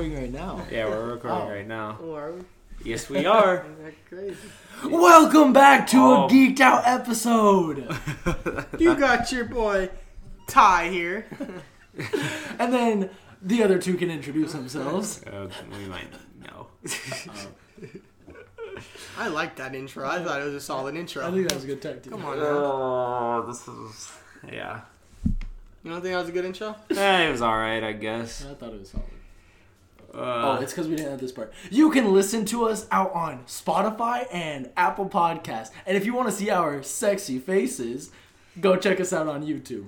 Ty. We're recording right now. Yeah, we're recording Oh. right now. Oh, are we? Yes, we are. Isn't that crazy? Welcome back to Oh. a geeked out episode. You got your boy Ty here. and then the other two can introduce themselves. uh, we might know. I like that intro. I thought it was a solid intro. I think that was a good tactic. Come on now. oh, this is yeah. You don't think that was a good intro? Eh, it was all right, I guess. I thought it was solid. Uh, Oh, it's because we didn't have this part. You can listen to us out on Spotify and Apple Podcasts. And if you want to see our sexy faces, go check us out on YouTube.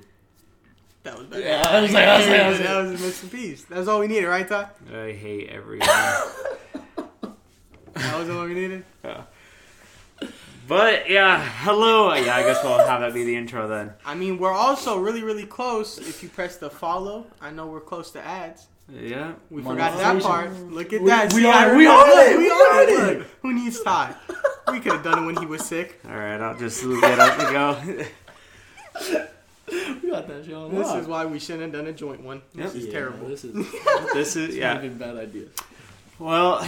That was better. Yeah, I was like- I was like- I was that was a missing piece. That's all we needed, right, Ty? I hate everyone. That was all we needed. Yeah. But yeah, hello. Yeah, I guess we'll have that be the intro then. I mean, we're also really, really close. If you press the follow, I know we're close to ads. Yeah. We forgot that part. Look at We- that. we See, on we remember on it, We we on on it. it. Who needs Ty? We could have done it when he was sick. All right, I'll just get up and go. We got that show on This lock. is why we shouldn't have done a joint one. This Yep. is Yeah, terrible. This is this is yeah. yeah. bad idea. Well,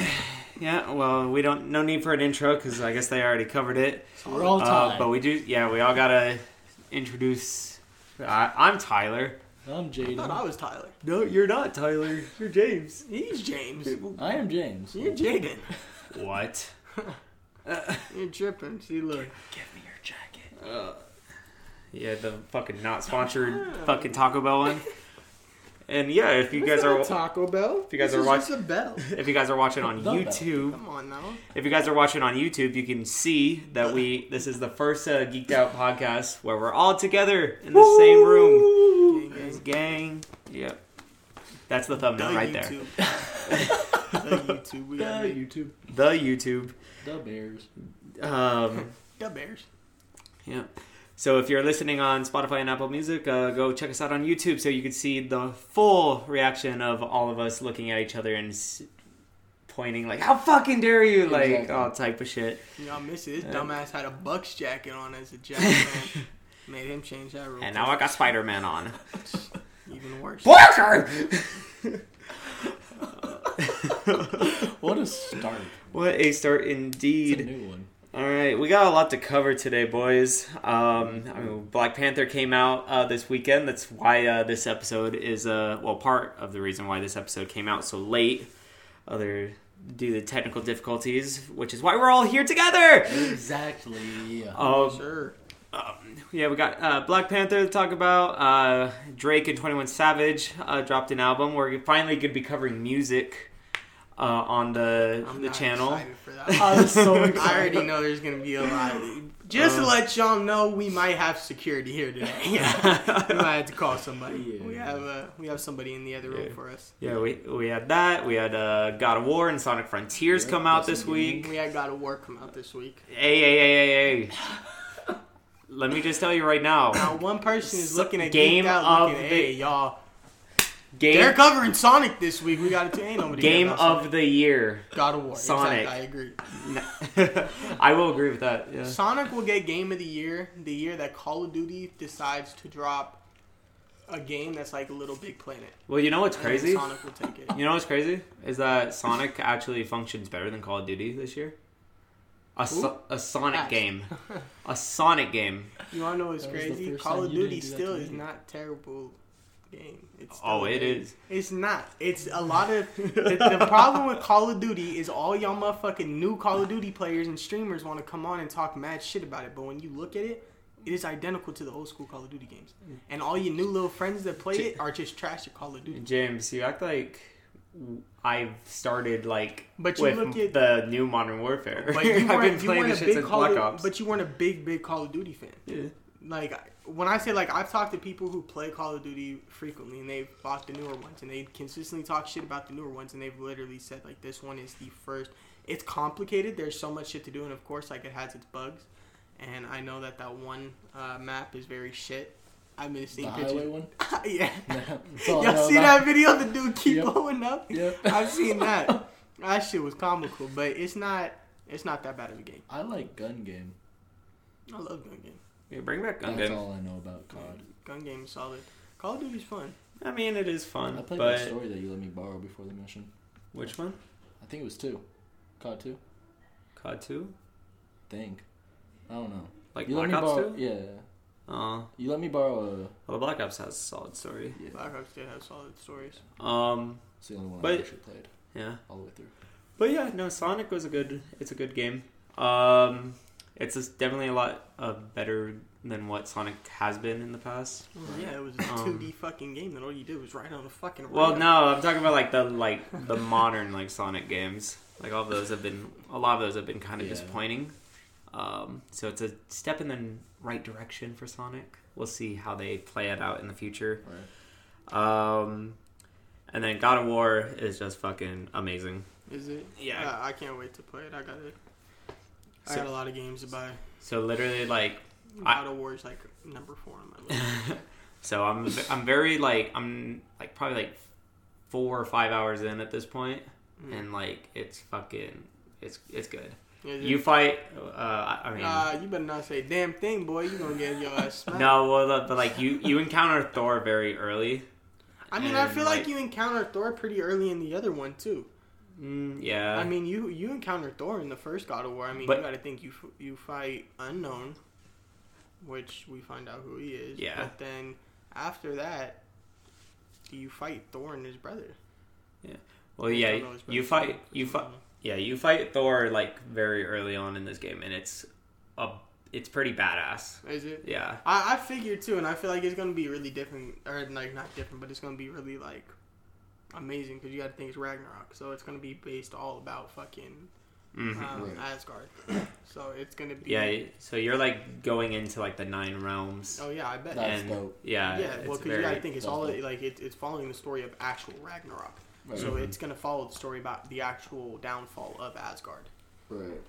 yeah. Well, we don't no need for an intro because I guess they already covered it. We're all Uh, tied. but we do, yeah, we all gotta introduce. I, I'm Tyler. I'm I thought Jaden. I was Tyler. No, you're not Tyler. You're James. He's James. I am James. You're Jaden. What? You're tripping. See, look. Give me your jacket. Uh, yeah, the fucking not sponsored fucking Taco Bell one. And yeah, if you guys are not Taco Bell. if you guys This are is watch- just a bell. if you guys are watching on The Bell. YouTube, Come on now. if you guys are watching on YouTube, you can see that we this is the first uh, geeked out podcast where we're all together in the same room. Gang, gang. gang. Yep. That's the The thumbnail right there. The YouTube. We The. YouTube. The YouTube. The Bears. Um, The Bears. yeah. So if you're listening on Spotify and Apple Music, uh, go check us out on YouTube so you can see the full reaction of all of us looking at each other and s- pointing like, "How fucking dare you!" Like Exactly. all type of shit. Y'all miss it. His Yeah. dumbass had a Bucks jacket on as a jacket. Made him change that rule. And now I got Spider Man on. Even worse. Parker. What a start. what a start It's a indeed. new one. All right, we got a lot to cover today, boys. Um, I mean, Black Panther came out uh, this weekend. That's why uh, this episode is uh, well part of the reason why this episode came out so late. Other due to technical difficulties, which is why we're all here together. Exactly. Um, Sure. yeah, we got uh, Black Panther to talk about. Uh, Drake and Twenty One Savage uh, dropped an album. We're finally going to be covering music uh, on the I'm the not channel. excited for that. I was so I already know there's gonna be a lot. Just to Uh. let y'all know, we might have security here today. Yeah, we might have to call somebody. Yeah. We have uh, we have somebody in the other room Yeah. for us. Yeah, we we had that. We had uh, God of War and Sonic Frontiers Yeah, come out this a week. We had God of War come out this week. Hey, hey, hey, hey, hey. Let me just tell you right now. Now one person is looking at game Geeked out, of looking at, the- hey y'all. Game They're covering Sonic this week. We got to ain't nobody game about of the year. God of War. Sonic. Exactly, I agree. I will agree with that. Yeah. Sonic will get Game of the Year the year that Call of Duty decides to drop a game that's like a Little Big Planet. Well, you know what's And crazy? Sonic will take it. You know what's crazy is that Sonic actually functions better than Call of Duty this year. A, so- a Sonic Facts. game, a Sonic game. You wanna know what's That crazy? Call of Duty didn't do that still is not terrible game. It's Oh, it game. is. It's not. It's a lot of the, the problem with Call of Duty is all y'all motherfucking new Call of Duty players and streamers want to come on and talk mad shit about it, but when you look at it, it is identical to the old school Call of Duty games. Mm. And all your new little friends that play it are just trash at Call of Duty. James, you act like I've started like But you with look at- the new Modern Warfare. But you I've been you playing weren't this a shit since Call Black of, Ops. but you weren't a big big Call of Duty fan. Yeah. like when I say like I've talked to people who play Call of Duty frequently and they've bought the newer ones and they consistently talk shit about the newer ones and they've literally said like this one is the first. It's complicated. There's so much shit to do and of course like it has its bugs. And I know that that one uh, map is very shit. I've been The seeing highway pictures. one. yeah. Y'all see that video? The dude keep Yep. blowing up. Yep. I've seen that. That shit was comical, but it's not. It's not that bad of a game. I like gun game. I love gun game. Yeah, bring back Gun That's Game. all I know about COD. Gun game is solid. Call of Duty's fun. I mean, it is fun, I played but that story that you let me borrow before the mission. which one? I think it was two. COD two. COD two, Think. I don't know. like you Black let me Ops borrow. two. Yeah. Uh, You let me borrow a. well, Black Ops has a solid story. Yeah. Black Ops did have solid stories. Um, It's the only one I actually played yeah, all the way through. but yeah, no, Sonic was a good. It's a good game. Um, it's just definitely a lot uh, better than what Sonic has been in the past. Yeah, it was a Um, 2D fucking game that all you did was ride on a fucking. Well, rail. no, I'm talking about like the like the modern like Sonic games. Like all of those have been a lot of those have been kind of Yeah. disappointing. Um, so it's a step in the right direction for Sonic. We'll see how they play it out in the future. Right. Um, and then God of War is just fucking amazing. Is it? Yeah. Uh, I can't wait to play it. I got it. I So- got a lot of games to buy. So literally like I- God of War is like number four on my list. so I'm I'm very like I'm like probably like four or five hours in at this point, Mm. and like it's fucking it's it's good. It? You fight. Uh, I mean. Uh, you better not say damn thing, boy. You gonna get your ass smacked. No, well, the- but like you, you encounter Thor very early. I mean, I feel like, like- you encounter Thor pretty early in the other one too. Mm, yeah, I mean, you you encounter Thor in the first God of War. I mean, But- you got to think you you fight unknown, which we find out who he is. Yeah. But then after that, you fight Thor and his brother. Yeah. Well, yeah, his you fight, you fight, yeah, you fight Thor like very early on in this game, and it's a, it's pretty badass. Is it? Yeah, I, I figured too, and I feel like it's gonna be really different, or like not different, but it's gonna be really like amazing because you got to think it's Ragnarok, so it's gonna be based all about fucking hmm um, Right. Asgard. So it's gonna be yeah. So you're like going into like the nine realms, Oh yeah, I bet. That's and dope. yeah, yeah, it's well, because you gotta think it's all dope. like it, it's following the story of actual Ragnarok. Right. So Mhm. it's gonna follow the story about the actual downfall of Asgard. right.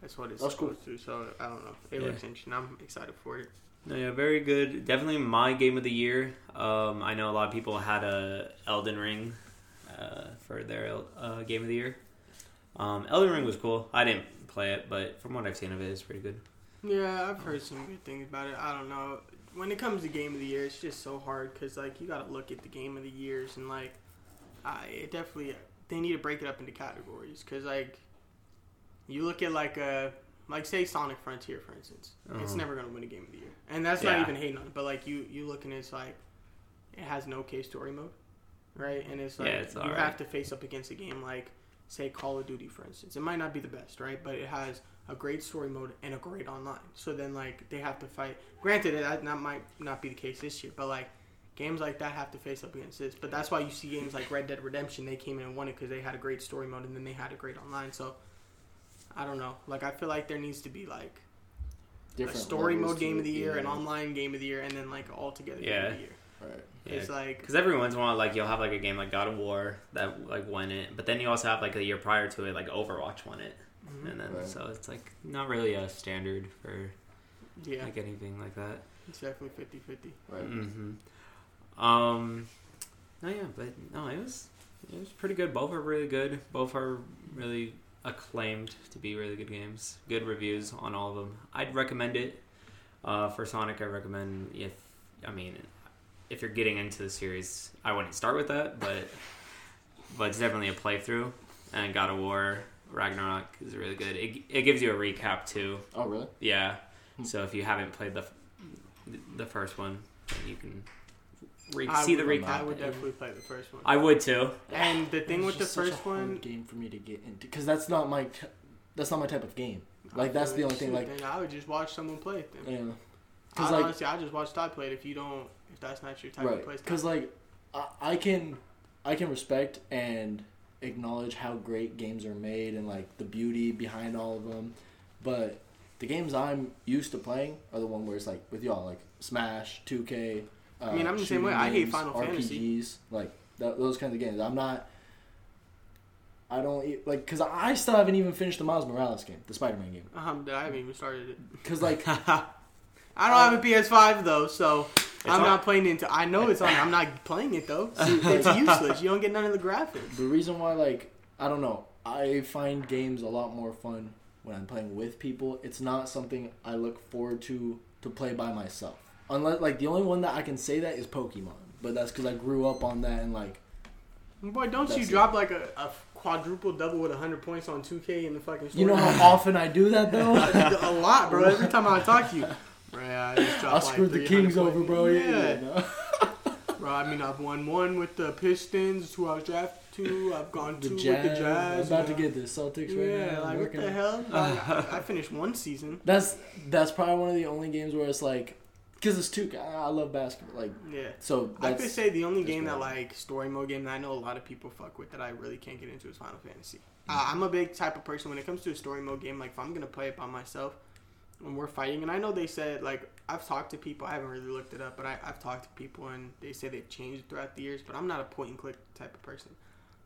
That's what it's That's cool. supposed to. So I don't know. It Yeah. looks interesting. I'm excited for it. No, yeah, very good. Definitely my game of the year. Um, I know a lot of people had a Elden Ring uh, for their uh, game of the year. Um, Elden Ring was cool. I didn't play it, but from what I've seen of it, it's pretty good. Yeah, I've heard some good things about it. I don't know. When it comes to game of the year, it's just so hard because like you gotta look at the game of the years and like, I it definitely they need to break it up into categories because like, you look at like a like say Sonic Frontier for instance, it's Uh-huh. never gonna win a game of the year, and that's not even hating on it. But like you you look and it's like, it has no case story mode, right? And it's like Yeah, it's you alright. have to face up against a game like say Call of Duty for instance. It might not be the best, right? But it has a great story mode and a great online. So then like they have to fight. Granted, that that might not be the case this year, but like games like that have to face up against this. But that's why you see games like Red Dead Redemption. They came in and won it because they had a great story mode and then they had a great online. So I don't know. Like I feel like there needs to be like Different a story mode game of the year, yeah. an online game of the year, and then like all together game Yeah. of the year. Right. It's like Because every once in a while, like you'll have like a game like God of War that like won it, but then you also have like a year prior to it, like Overwatch won it, mhm. and then Right. so it's like not really a standard for yeah, like anything like that. it's definitely 50-50. Right. Mm-hmm. Um, no, yeah, but no, it was it was pretty good. Both are really good. Both are really acclaimed to be really good games. Good reviews on all of them. I'd recommend it. Uh, for Sonic, I recommend if I mean if you're getting into the series, I wouldn't start with that, but but it's definitely a playthrough. And God of War Ragnarok is really good. It, it gives you a recap too. Oh, really? Yeah. Hmm. So if you haven't played the the first one, you can re- I see the recap. I would definitely play the first one. I would too. and the thing with the just such a first one, game for me to get into because that's not my t- that's not my type of game. Like, that's the only thing, like- I would just watch someone play it. Then. Yeah. I Because like honestly, I just watch Todd play. If you don't, if that's not your type right, of because like I, I can I can respect and acknowledge how great games are made and like the beauty behind all of them, but the games I'm used to playing are the one where it's like with y'all like Smash, Two K. Uh, I mean, I'm the same way. shooting I hate games, Final RPGs, Fantasy. like th- those kinds of games. I'm not. I don't like because I still haven't even finished the Miles Morales game, the Spider-Man game. um, I haven't even started it. Because like I don't have a PS5 though, so I'm on- not playing it. Until, I know it's on. I'm not playing it though. it's useless. You don't get none of the graphics. The reason why, like, I don't know, I find games a lot more fun when I'm playing with people. It's not something I look forward to to play by myself. Unless, like, the only one that I can say that is Pokemon. but that's because I grew up on that and like Boy, don't you That's it. drop like a, a quadruple double with 100 points on 2K in the fucking store? you know how often I do that though. a lot, bro. Every time I talk to you, bro, I I like screwed the Kings over, bro. Yeah, Yeah, no. bro. I mean, I've won one with the Pistons, who I was drafted to. I've gone the two Jazz. with the Jazz. I'm about you to get the Celtics right now. Like what the hell? Like, I, I finished one season. That's that's probably one of the only games where it's like, because it's two. I love basketball. Like Yeah. so. I could say the only game that like story mode game that I know a lot of people fuck with that I really can't get into is Final Fantasy. Uh, I'm a big type of person when it comes to a story mode game. Like if I'm gonna play it by myself, when we're fighting, and I know they said like I've talked to people. I haven't really looked it up, but I, I've talked to people and they say they've changed throughout the years. But I'm not a point and click type of person.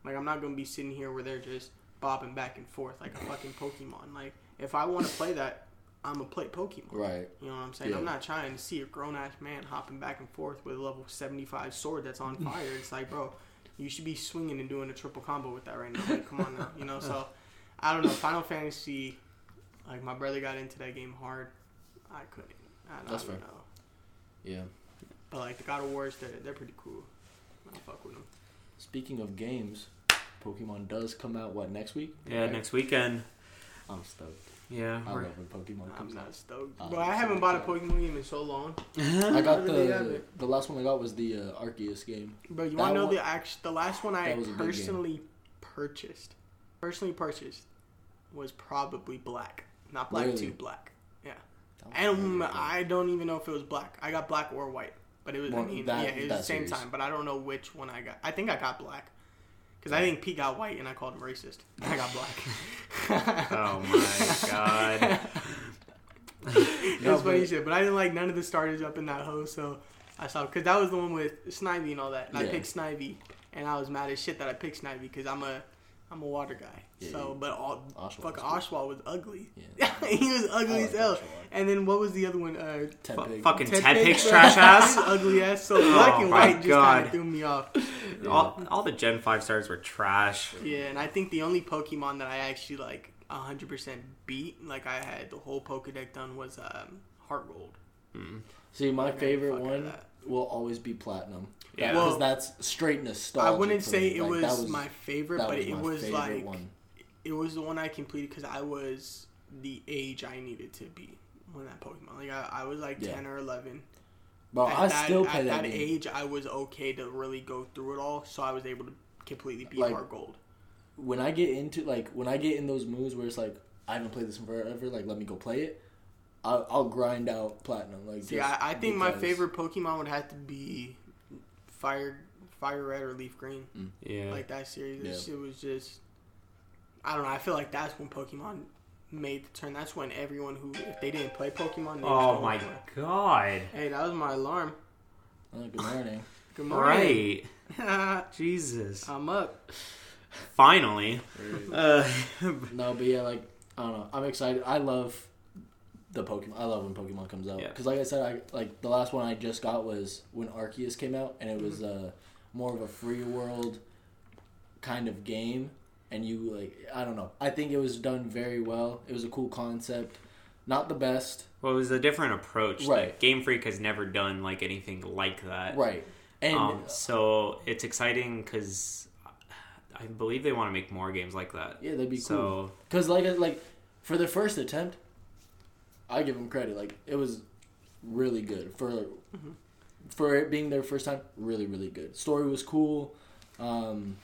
Like I'm not gonna be sitting here where they're just bobbing back and forth like a fucking Pokemon. Like if I want to play that, I'm gonna play Pokemon. right. You know what I'm saying? Yeah. I'm not trying to see a grown ass man hopping back and forth with a level 75 sword that's on fire. it's like, bro, you should be swinging and doing a triple combo with that right now. Like, come on now, you know. So, I don't know. Final Fantasy, like my brother got into that game hard. I couldn't. I don't That's even fair. know. Yeah. But like the God of Wars, they're they're pretty cool. I fuck with them. Speaking of games, Pokemon does come out what next week? Yeah, Right? next weekend. I'm stoked. Yeah. I we're- love when Pokemon I'm comes out. not stoked, I'm but I haven't bought a. Pokemon game in so long. I got the the last one I got was the uh, Arceus game. But you want to know one- the act? The last one I that was a good game. personally purchased, personally purchased, was probably black, not black Really? two, black. Yeah. And um. I don't even know if it was black. I got black or white, but it was. Well, I mean, that- yeah, it was the same series. time, but I don't know which one I got. I think I got black. Because I think Pete got white and I called him racist. I got black. oh my god. It No, funny shit, but I didn't like none of the starters up in that hoe, so I saw because that was the one with Snivy and all that. And I picked Snivy, and I was mad as shit that I picked Snivy because I'm a I'm a water guy. Yeah, so, you- but all Oshawott fucking was Oswald was ugly. Yeah. he was ugly like as hell. Oshawott. And then what was the other one? Uh, Ten Fu- pig. fucking Ted Ted Pig's trash ass. Ugly ass. So black Oh and white just kind of threw me off. all, all the Gen 5 stars were trash. Yeah, and I think the only Pokemon that I actually like 100% beat, like I had the whole Pokedex done, was um, Heart Gold. Mm. See, my favorite fuck out of one will always be Platinum. Yeah. because Well, that's straight nostalgia. I wouldn't say me. it Like, was, that my favorite, but was it was like one. it was the one I completed because I was the age I needed to be when that Pokemon. Like I, I was like Yeah. ten or eleven. But at I that, still play at that, that age. I was okay to really go through it all, so I was able to completely beat Like- Heart Gold. When I get into like when I get in those moves where it's like I haven't played this in forever, like let me go play it. I'll, I'll grind out Platinum. Like See, just I, I think my favorite Pokemon would have to be Fire, Fire Red or Leaf Green. Yeah. Like that series, Yeah. This shit was just. I don't know. I feel like that's when Pokemon made the turn. That's when everyone who, if they didn't play Pokemon, they was oh my for it. god. Hey, that was my alarm. Oh, good morning. Good morning. Right. Jesus. I'm up. Finally. Uh, no, but yeah, like I don't know. I'm excited. I love the Pokemon. I love when Pokemon comes out Yeah. because, like I said, I like the last one I just got was when Arceus came out, and it was uh, more of a free world kind of game. And you like, I don't know. I think it was done very well. It was a cool concept. Not the best, well, it was a different approach. Right. Like, Game Freak has never done like anything like that. right? And um, so it's exciting because I believe they want to make more games like that. yeah, that'd be so, cool. So Because like like for the first attempt, I give them credit. Like it was really good for Mm-hmm. for it being their first time. Really really good. Story was cool. Um,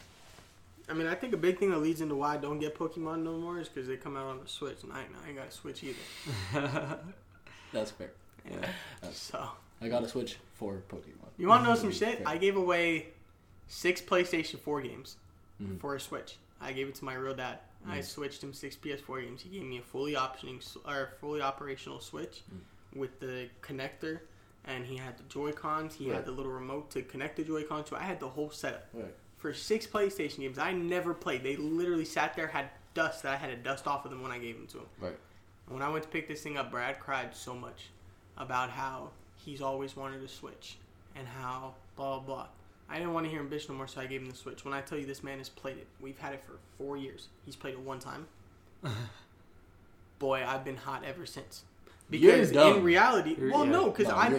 I mean, I think a big thing that leads into why I don't get Pokemon no more is because they come out on the Switch, and I, I ain't got a Switch either. that's fair. Yeah. So I got a Switch for Pokemon. you want to know some shit? Fair. I gave away six PlayStation 4 games Mhm. for a Switch. I gave it to my real dad. I Mhm. switched him six PS4 games. He gave me a fully optioning or fully operational Switch Mm. with the connector, and he had the Joy Cons. He Right. had the little remote to connect the Joy Cons. So I had the whole setup Right. for six PlayStation games. I never played. They literally sat there, had dust that I had to dust off of them when I gave them to him. Right. When I went to pick this thing up, Brad cried so much about how he's always wanted a Switch and how blah blah blah. I didn't want to hear him bitch no more, so I gave him the Switch. When I tell you this man has played it, we've had it for four years. He's played it one time. Boy, I've been hot ever since. Because in reality, You're- well, yeah. no, because No, I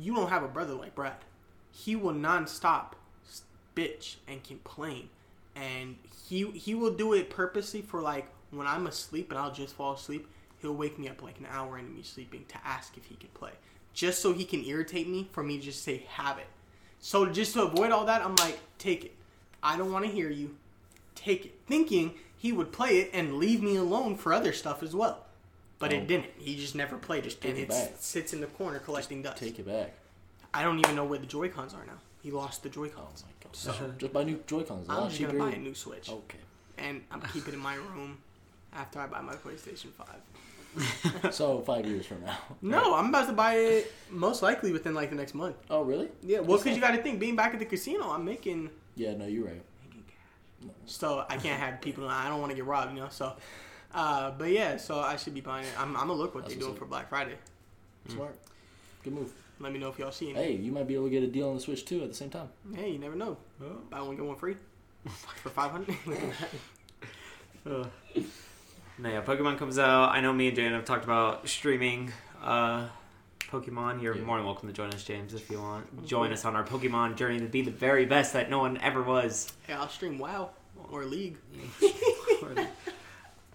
you don't have a brother like Brad. he will non-stop bitch and complain, and he he will do it purposely for like when I'm asleep and I'll just fall asleep. He'll wake me up like an hour into me sleeping to ask if he can play, just so he can irritate me for me to just say have it. So just to avoid all that, I'm like, take it. I don't want to hear you. Take it. Thinking he would play it and leave me alone for other stuff as well. But Oh. it didn't. He just never played it. and it it back. sits in the corner collecting dust. Take it back. I don't even know where the Joy Cons are now. He lost the Joy Oh Cons. my god. So Just buy new Joy Cons. I'm just gonna buy a new Switch, Okay. and I'm keeping it in my room after I buy my PlayStation Five. so five years from now. No, I'm about to buy it most likely within like the next month. Oh really? Yeah, well, because you got to think, being back at the casino, I'm making Yeah. No, you're right. so I can't have people. I don't want to get robbed, you know. So, uh, but yeah, so I should be buying it. I'm, I'm gonna look what That's they're doing what's for Black Friday. Smart. Good move. Let me know if y'all see it. Hey, you might be able to get a deal on the Switch too at the same time. Hey, you never know. Buy one get one free for five hundred. Ugh. No, yeah, Pokemon comes out. I know me and Jane have talked about streaming uh, Pokemon. You're Yeah. more than welcome to join us, James, if you want. Join us on our Pokemon journey to be the very best that no one ever was. hey, I'll stream WoW or League.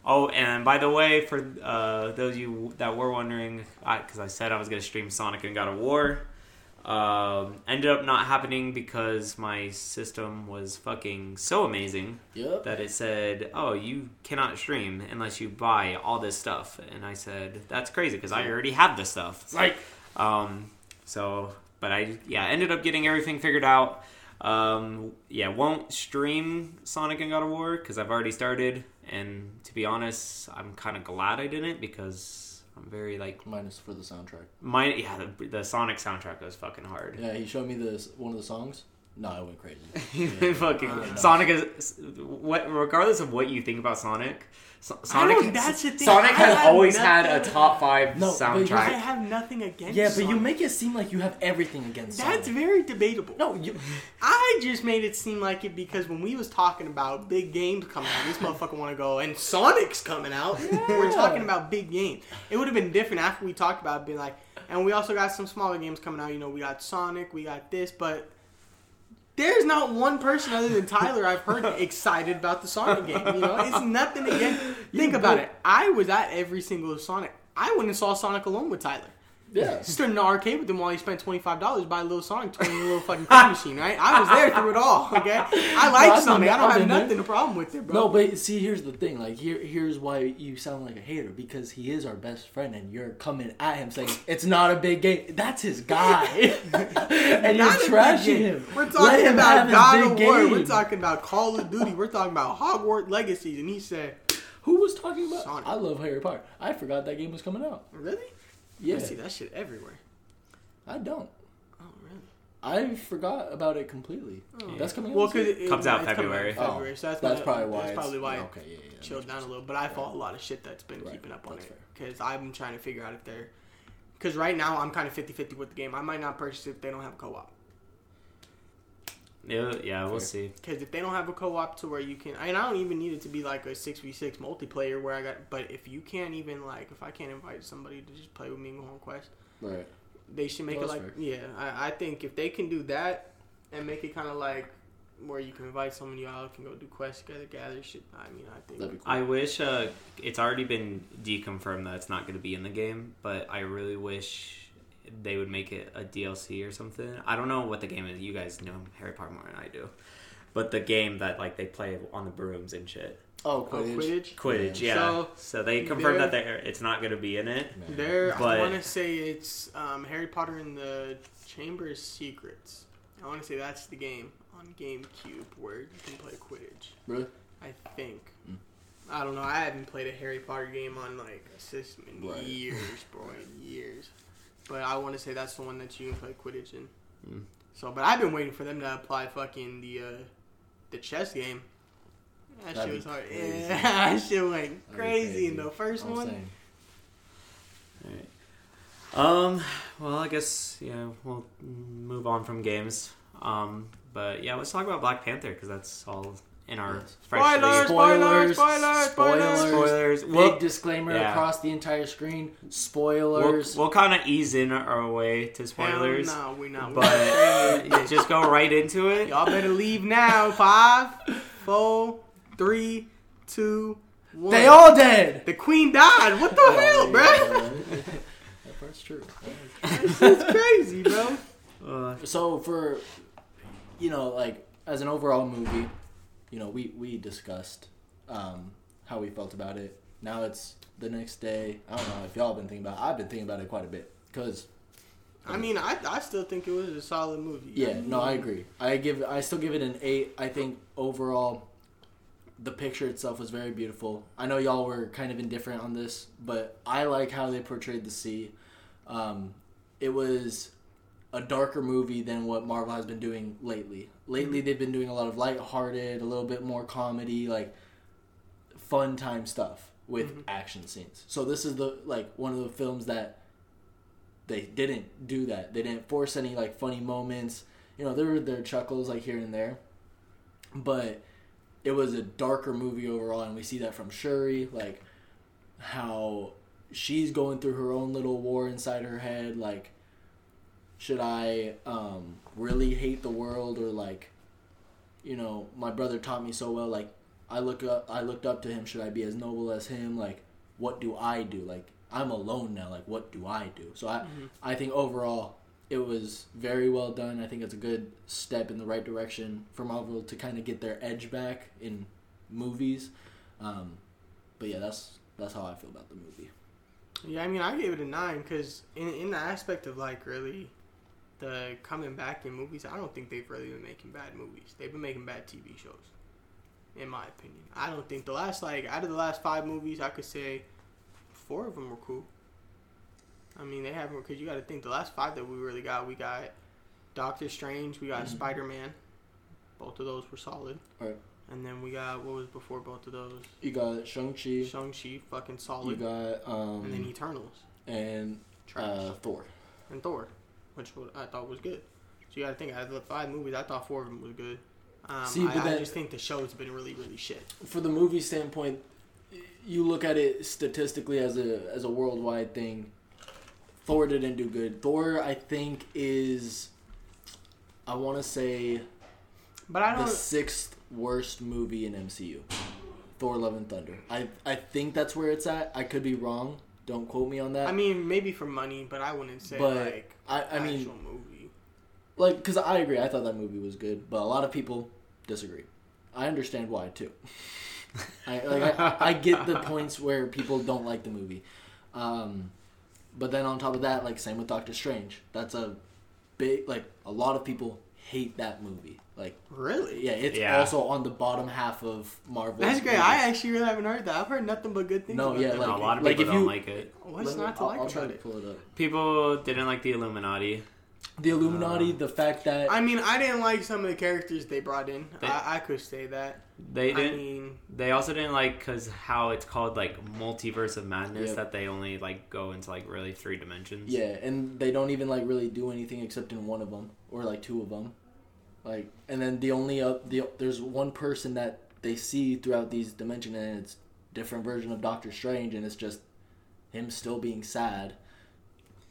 Oh, and by the way, for uh, those of you that were wondering, because I, said I was going to stream Sonic and God of War, um, ended up not happening because my system was fucking so amazing Yep. that it said, "Oh, you cannot stream unless you buy all this stuff." And I said, "That's crazy because I already have this stuff." Like Um, so, but I yeah ended up getting everything figured out. Um, yeah, won't stream Sonic and God of War because I've already started, and to be honest, I'm kind of glad I didn't because I'm very like minus for the soundtrack. my yeah the, the Sonic soundtrack was fucking hard. Yeah, he showed me this one of the songs. No, I went crazy. Even fucking Uh, Sonic is what regardless of what you think about Sonic, So- I Sonic don't- that's the thing. Sonic has have always had a top five No, but you- I have nothing against. Yeah, but you make it seem like you have everything against. It. That's Sonic. very debatable. no. You, I just made it seem like it because when we was talking about big games coming out, this motherfucker want to go and Sonic's coming out. We're talking about big games. It would have been different after we talked about it, being like, and we also got some smaller games coming out. You know, we got Sonic, we got this, but there's not one person other than Tyler I've heard excited about the Sonic game. You know, it's nothing again. Think about it. I was at every single Sonic. I went and saw Sonic alone with Tyler. Yeah. Stood in the arcade with him while he spent twenty five dollars buy a little Sonic toy and a little fucking machine. Right? I was there through it all. Okay, I like No, Sonic. I don't have there. nothing a problem with it, bro. No, but see, here's the thing. Like, here, here's why you sound like a hater because he is our best friend, and you're coming at him saying it's not a big game. That's his guy, and you're Not a big trashing him. We're talking him about God of War. game. We're talking about Call of Duty. We're talking about Hogwarts Legacy, and he said, Who was talking about? Sonic. I love Harry Potter. I forgot that game was coming out. "Really? Yeah, I see that shit everywhere." I don't. Oh, really? I forgot about it completely. Oh. That's coming out. Well, this because year? it, Comes out it's coming February. in February, oh, so that's, that's not- probably why. That's probably why. it Okay, yeah, yeah. chilled down a sense. little, but I follow a lot of shit that's been Right, keeping up on that's it because I'm trying to figure out if they're because right now I'm kind of 50-50 with the game. I might not purchase it if they don't have co-op. Yeah, yeah, we'll Fair. see. Because if they don't have a co-op to where you can, and I don't even need it to be like a six v six multiplayer where I got. But if you can't even like, if I can't invite somebody to just play with me in Home Quest, Right. they should make Well, it that's like yeah. I, I think if they can do that and make it kind of like where you can invite someone you all can go do quests together, gather shit. I mean, I think cool. I wish uh, it's already been deconfirmed that it's not going to be in the game, but I really wish they would make it a DLC or something. I don't know what the game is. You guys know Harry Potter more than I do, but the game that like they play on the brooms and shit, Oh, oh, Quidditch. Quidditch. Quidditch. Yeah. Yeah. So, So, they confirmed that they're, it's not going to be in it. Man. There, I want to say it's um, Harry Potter and the Chamber of Secrets. I want to say that's the game on GameCube where you can play Quidditch. Really? I think. Mm. I don't know. I haven't played a Harry Potter game on like a system in Right. years, bro, in years. But I want to say that's the one that you can play Quidditch in. Mm. So, but I've been waiting for them to apply fucking the uh, the chess game. That That'd shit was hard. crazy. Yeah, that shit went That'd crazy in the first I'm one. saying. Um. Well, I guess yeah. We'll move on from games. Um. But yeah, let's talk about Black Panther because that's all in our Yes. freshly Spoilers, spoilers, spoilers, spoilers. spoilers. Big We'll, disclaimer yeah. across the entire screen. we'll, Spoilers. we'll kind of ease in our way to spoilers, Hell no, we're not. but We're just go right into it. Y'all better leave now. Five, four, three, two, one. they all dead. The queen died. What the hell, bro? that part's true. It's crazy, bro. Uh, So for you know, like as an overall movie, you know, we we discussed um, how we felt about it. Now it's the next day. I don't know if y'all been thinking about. it. I've been thinking about it quite a bit because I mean, I, I still think it was a solid movie. yeah, no, I agree. I give I still give it an eight. I think overall, the picture itself was very beautiful. I know y'all were kind of indifferent on this, but I like how they portrayed the sea. Um, it was a darker movie than what Marvel has been doing lately. Lately, they've been doing a lot of lighthearted, a little bit more comedy, like fun time stuff with Mhm. action scenes. So this is the like one of the films that they didn't do that. They didn't force any like funny moments. You know, there were their chuckles like here and there, but it was a darker movie overall, and we see that from Shuri, like how she's going through her own little war inside her head. Like, should I um, really hate the world or like, you know, my brother taught me so well. Like, I look up, I looked up to him. Should I be as noble as him? Like, what do I do? Like, I'm alone now. Like, what do I do? So I, Mhm. I think overall it was very well done. I think it's a good step in the right direction for Marvel to kind of get their edge back in movies. Um, but yeah, that's that's how I feel about the movie. Yeah, I mean, I gave it a nine because in in the aspect of like really the coming back in movies, I don't think they've really been making bad movies. They've been making bad TV shows, in my opinion. I don't think the last like out of the last five movies, I could say four of them were cool. I mean, they haven't because you got to think the last five that we really got, we got Doctor Strange, we got Mhm. Spider Man. Both of those were solid. Right. And then we got what was before both of those? You got Shang Chi. Shang Chi, fucking solid. You got um and then Eternals. and uh, Thor. and Thor, which I thought was good. So you got to think out of the five movies, I thought four of them was good. Um, See, I, but I just think the show's been really, really shit. For the movie standpoint, you look at it statistically as a as a worldwide thing. Thor didn't do good. Thor, I think, is I want to say But I don't. the sixth worst movie in MCU. Thor: Love and Thunder. I I think that's where it's at. I could be wrong. Don't quote me on that. I mean, maybe for money, but I wouldn't say But like I I mean movie. like because I agree. I thought that movie was good, but a lot of people disagree. I understand why too. I like I, I get the points where people don't like the movie, um, but then on top of that, like same with Doctor Strange. That's a big like a lot of people hate that movie. Like Really? yeah, it's Yeah. also on the bottom half of Marvel. That's great. I actually really haven't heard that. I've heard nothing but good things. No, about yeah, that. No, a lot of like people if don't you- like it. What's Let not to I'll, like I'll try about to pull it up. People didn't like the Illuminati. The Illuminati, Uh, the fact that I mean, I didn't like some of the characters they brought in. They- I, I could say that. They didn't. mean, They also didn't like because how it's called like multiverse of madness Yep. that they only like go into like really three dimensions. Yeah, and they don't even like really do anything except in one of them or like two of them. Like, and then the only uh, the there's one person that they see throughout these dimensions, and it's different version of Doctor Strange, and it's just him still being sad.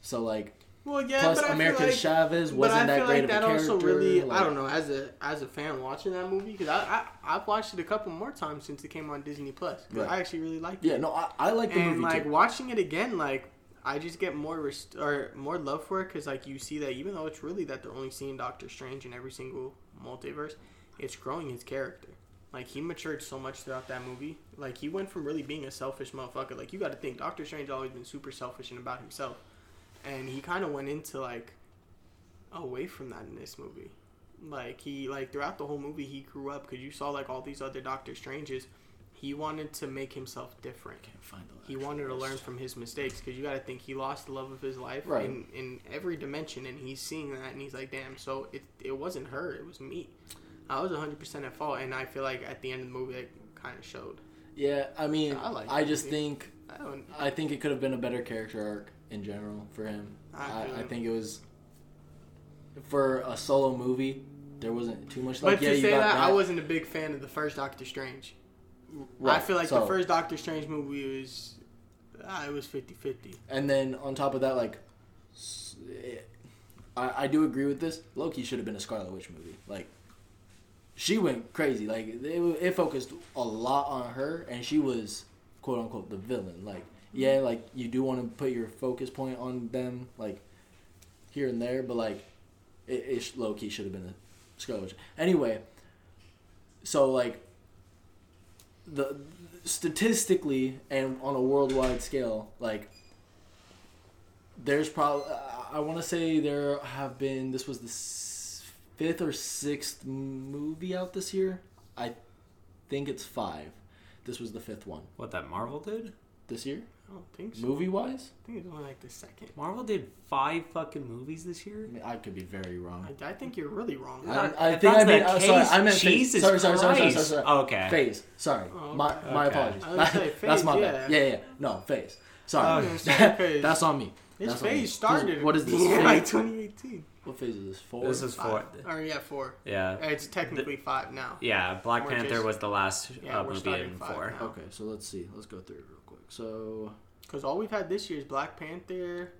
So like, well, yeah, plus but I America feel like, Chavez wasn't I that feel great like of a character. also really, like- I don't know, as a as a fan watching that movie because I, I I've watched it a couple more times since it came on Disney Plus. Right. I actually really liked it. Yeah, no, I, I like the and movie like too. watching it again, like I just get more rest- or more love for it because like you see that even though it's really that they're only seeing Doctor Strange in every single multiverse, it's growing his character. Like he matured so much throughout that movie. Like he went from really being a selfish motherfucker. Like you got to think Doctor Strange always been super selfish and about himself, and he kind of went into like away from that in this movie. Like he like throughout the whole movie he grew up because you saw like all these other Doctor Stranges. He wanted to make himself different Can't find the he wanted to learn from his mistakes because you got to think he lost the love of his life Right. in, in every dimension and he's seeing that and he's like damn so it, it wasn't her it was me i was 100% at fault and i feel like at the end of the movie it kind of showed Yeah, I mean, I like I just movie. think I, I think it could have been a better character arc in general for him. I I, I think it was for a solo movie. there wasn't too much. But Like, yeah, to you say that, that, I wasn't a big fan of the first Doctor Strange. I feel like so- the first Doctor Strange movie was, ah, it was 50-50. And then on top of that, like, it- I, I do agree with this. Loki should have been a Scarlet Witch movie. Like, she went crazy. Like, it, it focused a lot on her, and she was quote unquote the villain. Like, yeah, mm-hmm. like you do want to put your focus point on them, like here and there, but like, it, it low key should have been a Witch. Anyway, so like the statistically and on a worldwide scale, like there's probably I want to say there have been this was the fifth or sixth movie out this year. I think it's five. This was the fifth one What that Marvel did? this year, I don't think so. movie wise. I think it's only like the second. Marvel did five fucking movies this year. I mean, I could be very wrong. I, I think you're really wrong. I- Not- I if think I that's mean- uh, sorry, I meant phase. Jesus Sorry, sorry, sorry, sorry, sorry, sorry. Okay. Phase. Sorry, Oh, my okay. my Okay. apologies. I was gonna say That's my yeah. bad. Yeah, yeah. No, phase. Sorry, was gonna phase. that's on me. This That's on me. phase started. What is this? Yeah, phase? 2018. What phase is this? Four. This is four. Five. Or yeah, four. Yeah. It's technically five now. Yeah, Black We're Panther just- was the last Yeah, uh, we're movie in five four. now. Okay, so let's see. Let's go through it real quick. So Because all we've had this year is Black Panther,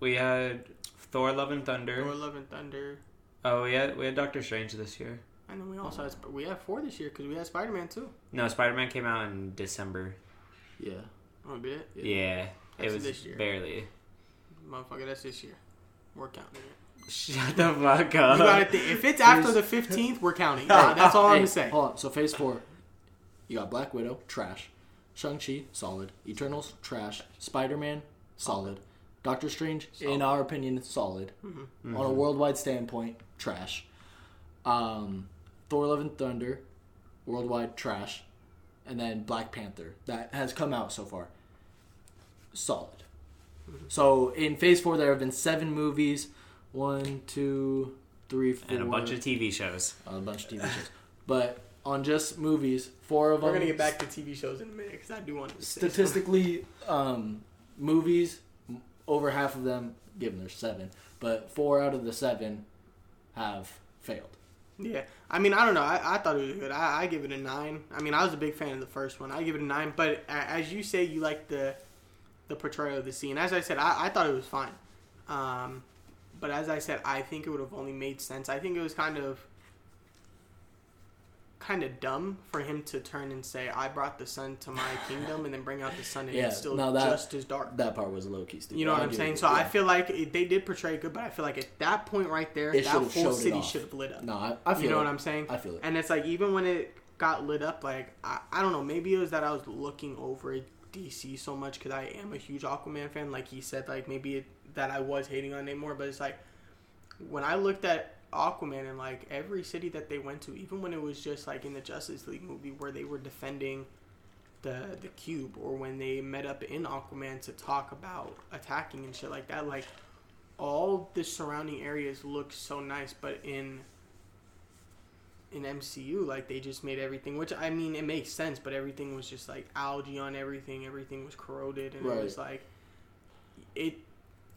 We had Thor: Love and Thunder. Thor: Love and Thunder, Oh, we had we had Doctor Strange this year. and then we also had we have four this year because we had Spider Man too. No, Spider Man came out in December. yeah, Oh, did it? Yeah. Yeah, That's it was this year. barely. Motherfucker, that's this year. We're counting it. Shut the fuck You up. gotta think. If it's after the 15th, we're counting. Yeah, that's all I'm Hey, gonna say. Hold on. So phase four, you got Black Widow, trash. Shang Chi, solid. Eternals, trash. Spider Man, solid. Doctor Strange, in our opinion, solid. Mm-hmm. On a worldwide standpoint, trash. Um, Thor: Love and Thunder, worldwide trash, and then Black Panther that has come out so far, solid. Mm-hmm. So in Phase Four, there have been seven movies. One, two, three, four, and a bunch of TV shows. a bunch of TV shows. But on just movies, four of them We're gonna get back to TV shows in a minute because I do want to say. Statistically, um, movies, over half of them, given there's seven, but four out of the seven have failed. Yeah, I mean, I don't know. I, I thought it was good. I, I give it a nine. I mean, I was a big fan of the first one. I give it a nine. But as you say, you like the the portrayal of the scene. As I said, I, I thought it was fine. Um, but as I said, I think it would have only made sense. I think it was kind of kind of dumb for him to turn and say, "I brought the sun to my kingdom," and then bring out the sun and Yeah, it's still no, that- just as dark. That part was low key stupid. You know what I'm saying? So I feel like it, they did portray it good, but I feel like at that point right there, It that whole city should have lit up. No, I, I feel You know it. what I'm saying? I feel it. And it's like even when it got lit up, like I, I don't know, maybe it was that I was looking over DC so much because I am a huge Aquaman fan. Like he said, like maybe it, that I was hating on it more, but it's like when I looked at Aquaman and like every city that they went to, even when it was just like in the Justice League movie where they were defending the the cube, or when they met up in Aquaman to talk about attacking and shit like that, like all the surrounding areas look so nice, but in in MCU, like they just made everything, which I mean, it makes sense, but everything was just like algae on everything. Everything was corroded, and Right. it was like it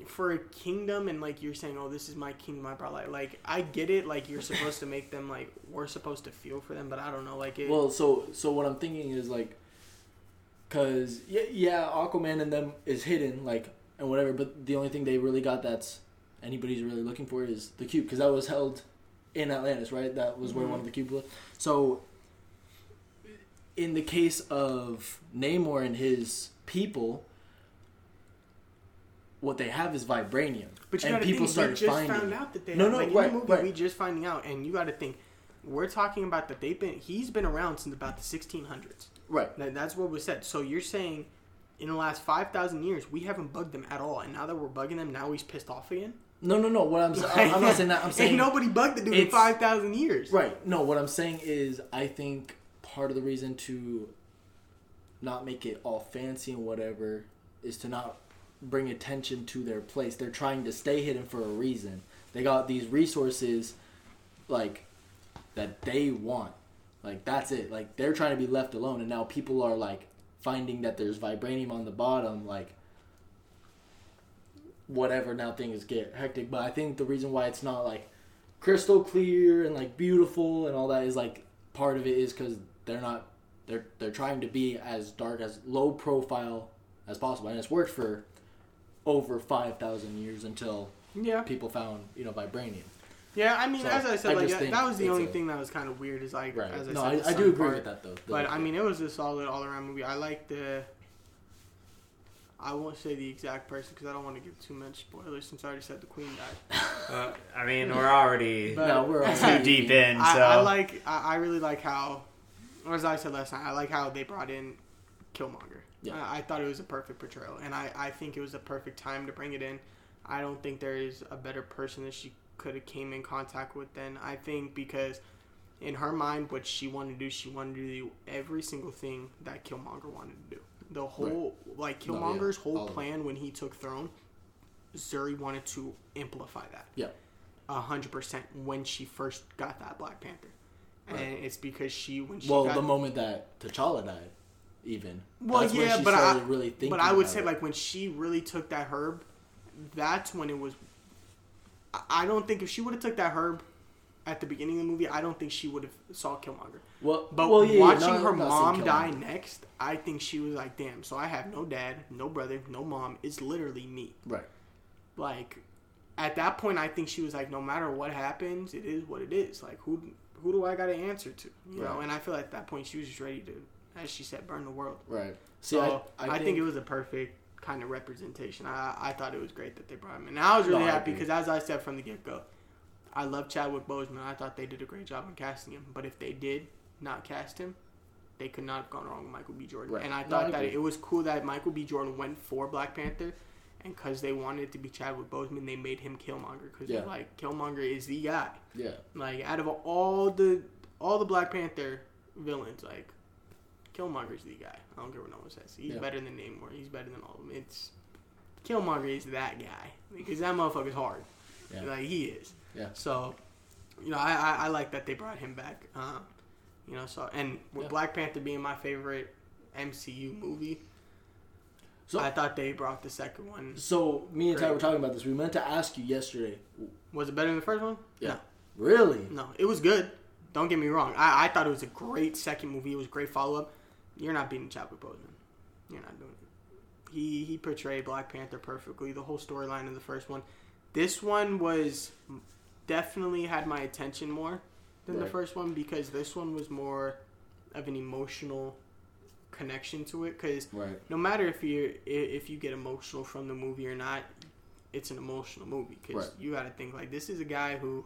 for a kingdom. And like you're saying, oh, this is my kingdom. I brought like, like I get it. Like you're supposed to make them like we're supposed to feel for them, but I don't know. Like it. Well, so so what I'm thinking is like, cause yeah, yeah, Aquaman and them is hidden like and whatever, but the only thing they really got that's anybody's really looking for is the cube, because that was held in Atlantis, right? That was where Mhm. one of the cubes was. So, in the case of Namor and his people, what they have is vibranium, But you and gotta people think, started we just finding. found out that they No, have, no, like, right, in the movie right. we just finding out, and you got to think we're talking about that they've been he's been around since about the 1600s. Right. That, that's what was said. So you're saying in the last 5,000 years we haven't bugged them at all, and now that we're bugging them, now he's pissed off again. No, no, no. What I'm saying, I'm not saying that. I'm saying Ain't nobody bugged the dude in 5,000 years. Right. No, what I'm saying is I think part of the reason to not make it all fancy and whatever is to not bring attention to their place. They're trying to stay hidden for a reason. They got these resources like that they want. Like that's it. Like they're trying to be left alone and now people are like finding that there's vibranium on the bottom like whatever now things get hectic but i think the reason why it's not like crystal clear and like beautiful and all that is like part of it is because they're not they're they're trying to be as dark as low profile as possible and it's worked for over 5000 years until Yeah. people found you know vibranium Yeah, I mean, So, as I said, I like that, that was the only a- thing that was kind of weird. Is like, right as I no said, i, I do agree part. with that though The- But I mean, it was a solid all around movie. I like the. I won't say the exact person because I don't want to give too much spoilers since I already said the queen died. Uh, I mean, we're already But- no we're too deep in, so I, I like. I, I really like how, or as I said last night, I like how they brought in Killmonger. Yeah. I, I thought it was a perfect portrayal, and I, I think it was a perfect time to bring it in. I don't think there is a better person that she could have came in contact with than I think because in her mind, what she wanted to do, she wanted to do every single thing that Killmonger wanted to do. The whole like No, yeah, Killmonger's whole plan when he took throne, Shuri wanted to amplify that. Yeah. A hundred percent when she first got that Black Panther, and it's because she when she well got, the moment that t'challa died even well that's yeah, but I really think. but I would say it. like when she really took that herb, that's when it was. I- don't think if she would have took that herb at the beginning of the movie, I don't think she would have saw Killmonger. well But well, yeah, yeah, watching no, her mom die next, I think she was like, "Damn!" So I have no dad, no brother, no mom. It's literally me. right like at that point i think she was like no matter what happens it is what it is like who who do i got to answer to you know and i feel like at that point she was just ready to as she said burn the world right see so I, I, think, it was a perfect kind of representation i i thought it was great that they brought him and i was really No, happy because as i said from the get-go i love chadwick boseman i thought they did a great job in casting him but if they did not cast him they could not have gone wrong with Michael B. Jordan. Right. And I No, thought I that it was cool that Michael B. Jordan went for Black Panther, and because they wanted it to be Chadwick Boseman, they made him Killmonger. Because Yeah. like Killmonger is the guy. yeah Like out of all the all the Black Panther villains, like Killmonger's the guy. I don't care what no one says. He's Yeah. better than Namor. He's better than all of them. It's Killmonger is that guy because that motherfucker's hard. Yeah. Like he is. Yeah. So, you know, I, I, I like that they brought him back. Uh, you know, so and with Yeah. Black Panther being my favorite MCU movie, So- I thought they brought the second one. So me and Ty were talking about this. We meant to ask you yesterday. Was it better than the first one? Yeah. Really? No, it was good. Don't get me wrong. I, I thought it was a great second movie. It was a great follow up. You're not beating Chadwick Boseman. You're not doing it. He he portrayed Black Panther perfectly. The whole storyline of the first one. This one was definitely had my attention more than the first one because this one was more of an emotional connection to it. Because Right. no matter if you if you get emotional from the movie or not, it's an emotional movie because Right. you got to think like this is a guy who,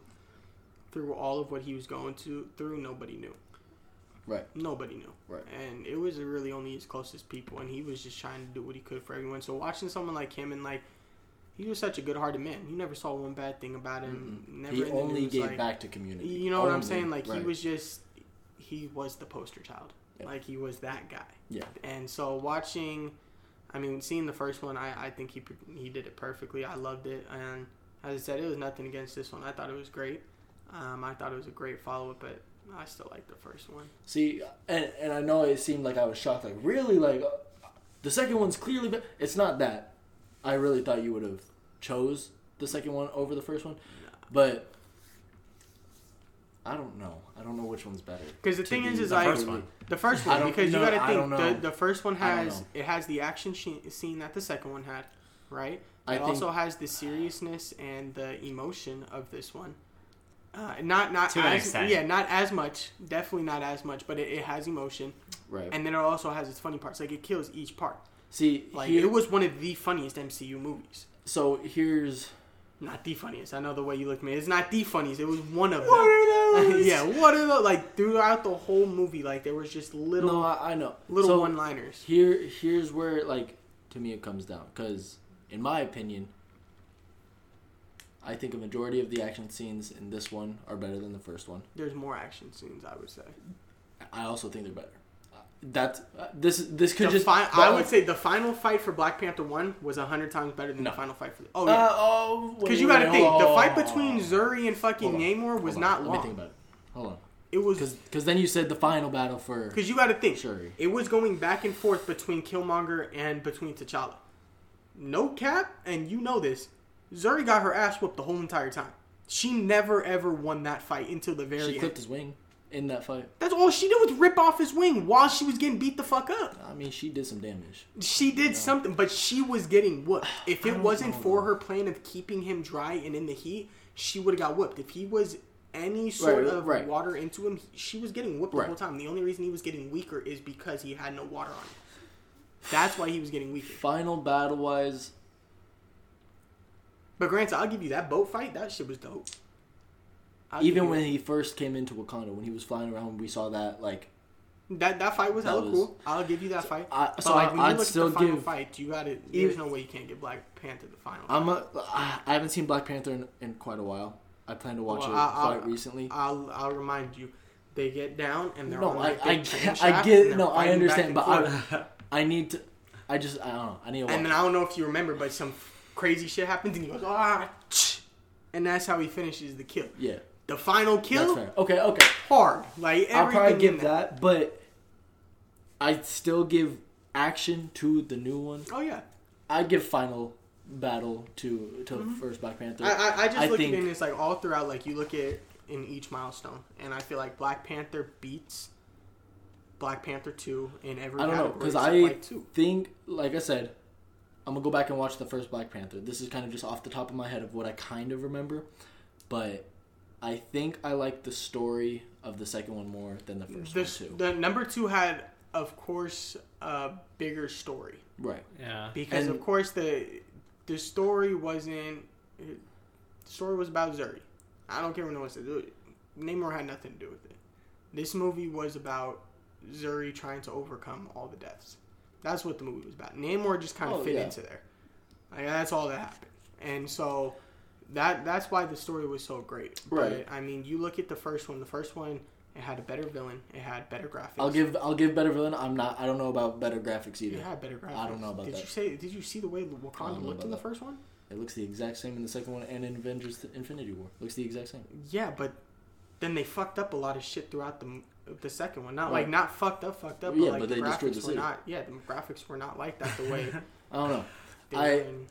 through all of what he was going to through, nobody knew. Right. Nobody knew. Right. And it was really only his closest people, and he was just trying to do what he could for everyone. So watching someone like him and like. He was such a good-hearted man. You never saw one bad thing about him. Mm-mm. Never He in only gave like- back to community. you know what I'm saying? Like Right. he was just he was the poster child. Yeah. Like he was that guy. Yeah. And so watching, I mean, seeing the first one, I, I think he he did it perfectly. I loved it, and as I said, it was nothing against this one. I thought it was great. Um, I thought it was a great follow up, but Oh, I still like the first one. See, and and I know it seemed like I was shocked. Like really, like the second one's clearly. Be- it's not that. I really thought you would have chose the second one over the first one, but I don't know. I don't know which one's better. Because the thing is, is the like first one. the first I one because no, you got to think the the first one has it has the action scene that the second one had, right? I it think- also has the seriousness and the emotion of this one. Uh, not not To an as extent. yeah, not as much. Definitely not as much, but it, it has emotion, Right. and then it also has its funny parts. Like it kills each part. See, Like here, it was one of the funniest MCU movies. so here's Not the funniest. I know the way you look at me. It's not the funniest. It was one of What them. are those? yeah, what are the like throughout the whole movie? Like there was just little no, I, I know. little So, one-liners. Here, here's where like to me it comes down because, in my opinion, I think a majority of the action scenes in this one are better than the first one. There's more action scenes, I would say. I also think they're better. Uh, That's uh, this. This could The just. fi- I would say the final fight for Black Panther one was a hundred times better than No. the final fight for. The- oh Uh, oh, because you got to think hold the fight between. Shuri and fucking Namor was not Let me think long. about it. Hold on, It was because because then you said the final battle for because you got to think Shuri. it was going back and forth between Killmonger and between T'Challa. No cap, and you know this. Shuri got her ass whooped the whole entire time. She never ever won that fight until the very She end. clipped his wing in that fight. That's all she did was rip off his wing while she was getting beat the fuck up. I mean, she did some damage. She did something, but she was getting whooped. If it wasn't know, for her plan of keeping him dry and in the heat, she would have got whooped. If he was any sort Right, of right. water into him, she was getting whooped the whole time. The only reason he was getting weaker is because he had no water on him. That's why he was getting weaker. Final battle wise, But granted, I'll give you that boat fight. That shit was dope. I'll even when that. he first came into Wakanda, when he was flying around, we saw that like. that that fight was That hella was- cool. I'll give you that fight. I, But so like when you I'd look still at the final give. fight, you got it. There's no way you can't get Black Panther the final. I'm a, I haven't seen Black Panther in, in quite a while. I plan to watch Well, it I- I- quite recently. I'll I'll remind you. They get down and they're No, on I- like I get- I get- no, I understand, but I- I need to. I just I don't know. I need to watch. and then I don't know if you remember, but some crazy shit happens and he goes ah, and that's how he finishes the kill. yeah, The final that's kill, fair. Okay, okay. hard. Like I'll probably give there. that, but I'd still give action to the new one. Oh yeah, I'd give final battle to to first Black Panther. I I, I just I look think- at it and it's like all throughout. Like you look at in each milestone, and I feel like Black Panther beats Black Panther two in every I don't know because I like think, like I said, I'm gonna go back and watch the first Black Panther. This is kind of just off the top of my head of what I kind of remember, but I think I like the story of the second one more than the first This, one too. the number two had, of course, a bigger story. Right. Yeah. because And- of course the the story wasn't the story was about Shuri. I don't care what no one says. Namor had nothing to do with it. This movie was about Shuri trying to overcome all the deaths. That's what the movie was about. Namor just kind of Oh, fit yeah. into there. Like that's all that happened. And so that that's why the story was so great. Right. But, I mean, you look at the first one. The first one it had a better villain. It had better graphics. I'll give I'll give better villain. I'm not. I don't know about better graphics either. It had better graphics. I don't know about did that. Did you say? Did you see the way Wakanda looked in the that. first one? It looks the exact same in the second one and in Avengers: Infinity War. looks the exact same. Yeah, but then they fucked up a lot of shit throughout the the second one. Not Right. like not fucked up, fucked up. Yeah, but like but the they destroyed graphics the were city. not. Yeah, the graphics were not like that the way I don't know. I- were in.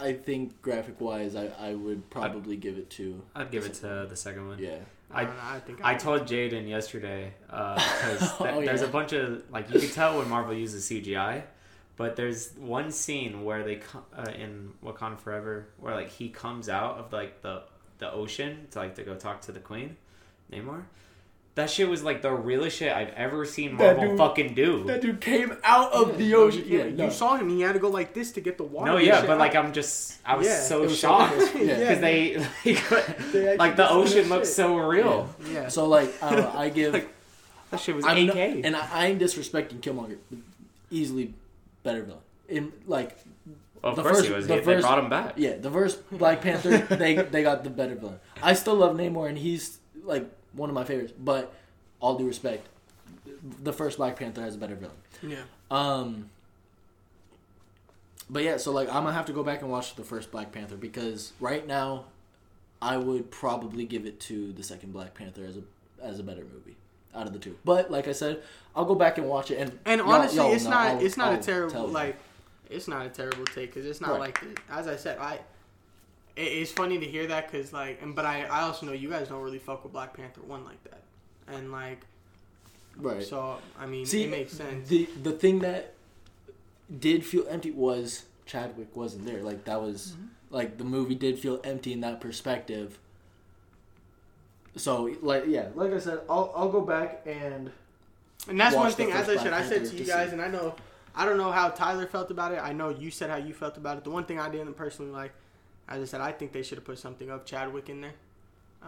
I think graphic wise, I, I would probably give it to. I'd give it to the second one. Yeah. I, I- don't know, I think I told Jaden yesterday because Oh, there's yeah. a bunch of like you can tell when Marvel uses CGI, but there's one scene where they co- uh, in Wakanda Forever where like he comes out of like the the ocean to like to go talk to the Queen, Namor. That shit was like the realest shit I've ever seen That Marvel dude- fucking do. That dude came out of the ocean. you, Yeah, can't- no. you saw him. He had to go like this to get the water. no, yeah, shit but like out. I'm just I was Yeah, so was shocked close. because Yeah. they like, They like the ocean shit. looks so real. yeah. So like, uh, I give. Like, That shit was I'm AK. not- and I, I ain't disrespecting Killmonger. Easily better villain. In like, Well, of the course first- he was. the They, they first- brought him back. yeah, the first Black Panther, they they got the better villain. I still love Namor, and he's like one of my favorites. But all due respect, the first Black Panther has a better villain. yeah. Um, but yeah, so like I'm gonna have to go back and watch the first Black Panther because right now, I would probably give it to the second Black Panther as a as a better movie out of the two. But like I said, I'll go back and watch it. And And y'all- honestly, y'all it's know, not. I'll- it's not I'll a terrible like. It's not a terrible take because it's not Right. like as I said. I. It, it's funny to hear that because like, and but I I also know you guys don't really fuck with Black Panther one like that, and like right. so I mean See, it makes sense. The the thing that did feel empty was Chadwick wasn't there. Like that was Mm-hmm. like the movie did feel empty in that perspective. So like yeah, like I said, I'll I'll go back and And that's one thing, as I said, I said to you guys, and I know, I don't know how Tyler felt about it. I know you said how you felt about it. The one thing I didn't personally like, as I said, I think they should have put something of Chadwick in there.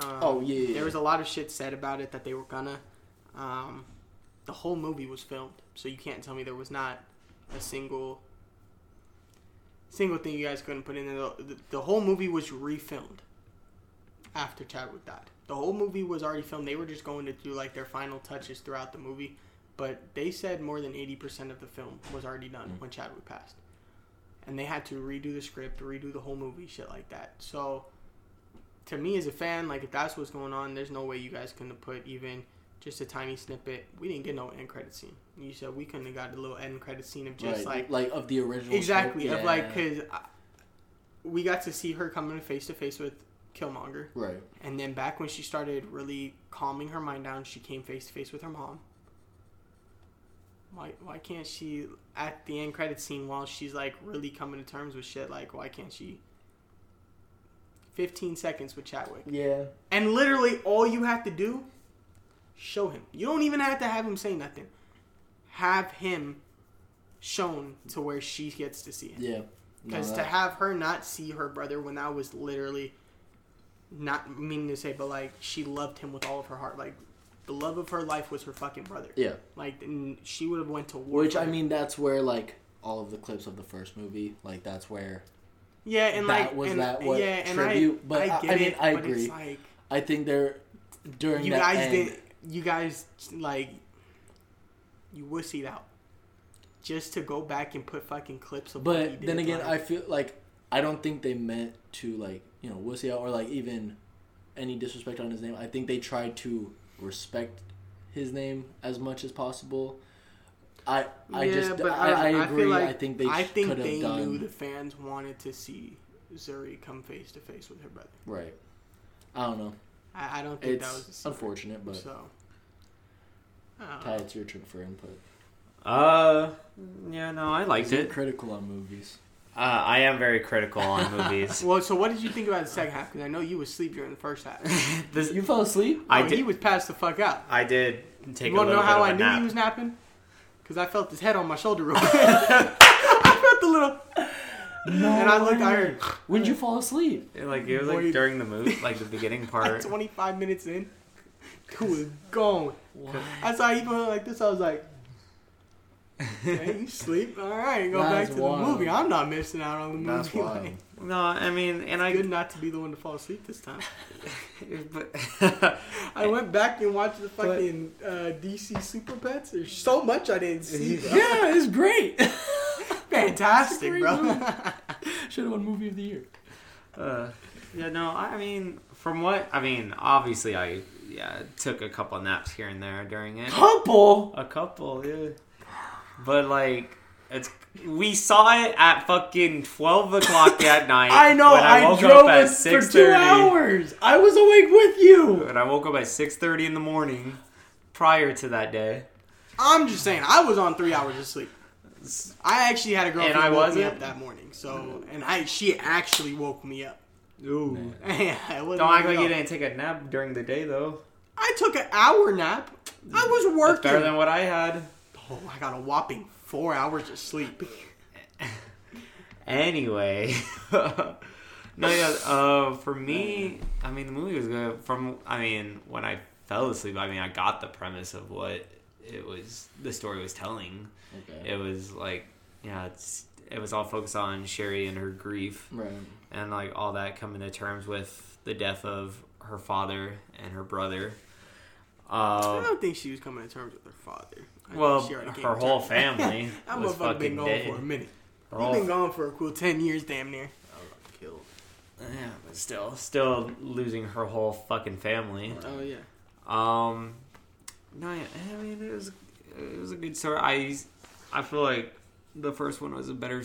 Um, Oh, yeah, yeah, There was a lot of shit said about it that they were gonna. Um, the whole movie was filmed, so you can't tell me there was not a single. Single thing you guys couldn't put in there. The, the, the whole movie was refilmed after Chadwick died. The whole movie was already filmed. They were just going to do like their final touches throughout the movie, but they said more than eighty percent of the film was already done when Chadwick passed, and they had to redo the script, redo the whole movie, shit like that. So, to me as a fan, like if that's what's going on, there's no way you guys couldn't have put even just a tiny snippet. We didn't get no end credit scene. You said we couldn't have got a little end credit scene of just right, like like of the original exactly script, of like because we got to see her coming face to face with Killmonger, Right. and then back when she started really calming her mind down, she came face to face with her mom. Why why can't she at the end credit scene while she's like really coming to terms with shit? Like why can't she? Fifteen seconds with Chadwick, Yeah. and literally all you have to do, show him. You don't even have to have him say nothing. Have him shown to where she gets to see him. Yeah. No, Because to have her not see her brother when that was literally not meaning to say, but like she loved him with all of her heart. Like the love of her life was her fucking brother. yeah. Like and she would have went to war. Which I mean, that's where like all of the clips of the first movie, like that's where yeah, and that like was and, that what yeah, and tribute- I, but I I- get I mean, it, I agree. Like I think they're during you that guys end, did, you guys like you wussied out just to go back and put fucking clips of. But then again, like- I feel like I don't think they meant to like you know wussy out or like even any disrespect on his name. I think they tried to respect his name as much as possible. I I Yeah, just but I, I feel agree. like- I think they I think could have they done knew the fans wanted to see Shuri come face to face with her brother. right. I don't know. I, I don't think that was It's secret, unfortunate, but so. I don't Ty, it's your turn for input. Uh, yeah, no, I liked You're it. Critical on movies. Uh, I am very critical on movies. Well, so what did you think about the second half? Because I know you was asleep during the first half. this, You fell asleep. I Oh, did. He was passed the fuck out. I did take you a want to know how I knew nap. he was napping? Because I felt his head on my shoulder real quick. I felt the little. No. And I looked, I way. heard. When did you fall asleep? Like it was like during the movie, like the beginning Like part. 25 minutes in, he was gone. I saw he put it like this. I was like, "Hey, you sleep? All right, go back That's to the movie. I'm not missing out on the movie. That's wild. Like, No, I mean, and I. good not to be the one to fall asleep this time. But I went back and watched the But- fucking uh, DC Super Pets. There's so much I didn't see. bro. yeah, it's great. Fantastic, Great bro. Should have won movie of the year. Uh, yeah, no, I mean, from what I mean, obviously, I yeah took a couple naps here and there during it. Couple. A couple, yeah. But like, it's we saw it at fucking twelve o'clock at night. I know. I, I, drove up for six hours. I was awake with you. And I woke up at six thirty in the morning. Prior to that day, I'm just saying, I was on three hours of sleep. I actually had a girlfriend And I who woke me up that morning. So, and I she actually woke me up. ooh. yeah, Don't act like you didn't take a nap during the day though. I took an hour nap. I was That's working. better than what I had. Oh, I got a whopping four hours of sleep. Anyway, no, yeah. Uh, for me, I mean, the movie was good. From, I mean, when I fell asleep, I mean, I got the premise of what it was. The story was telling. Okay. It was like, yeah, it's it was all focused on Shuri and her grief Right. and like all that coming to terms with the death of her father and her brother. I Uh, don't think she was coming to terms with her father. I well, she already came her to whole terms. family that was motherfucker fucking been gone dead. for a minute. Her He's whole been gone for a cool ten years, damn near. Killed. Yeah, but still, still losing her whole fucking family. Oh yeah. Um, no, yeah, I mean it was it was a good story. I I feel like the first one was a better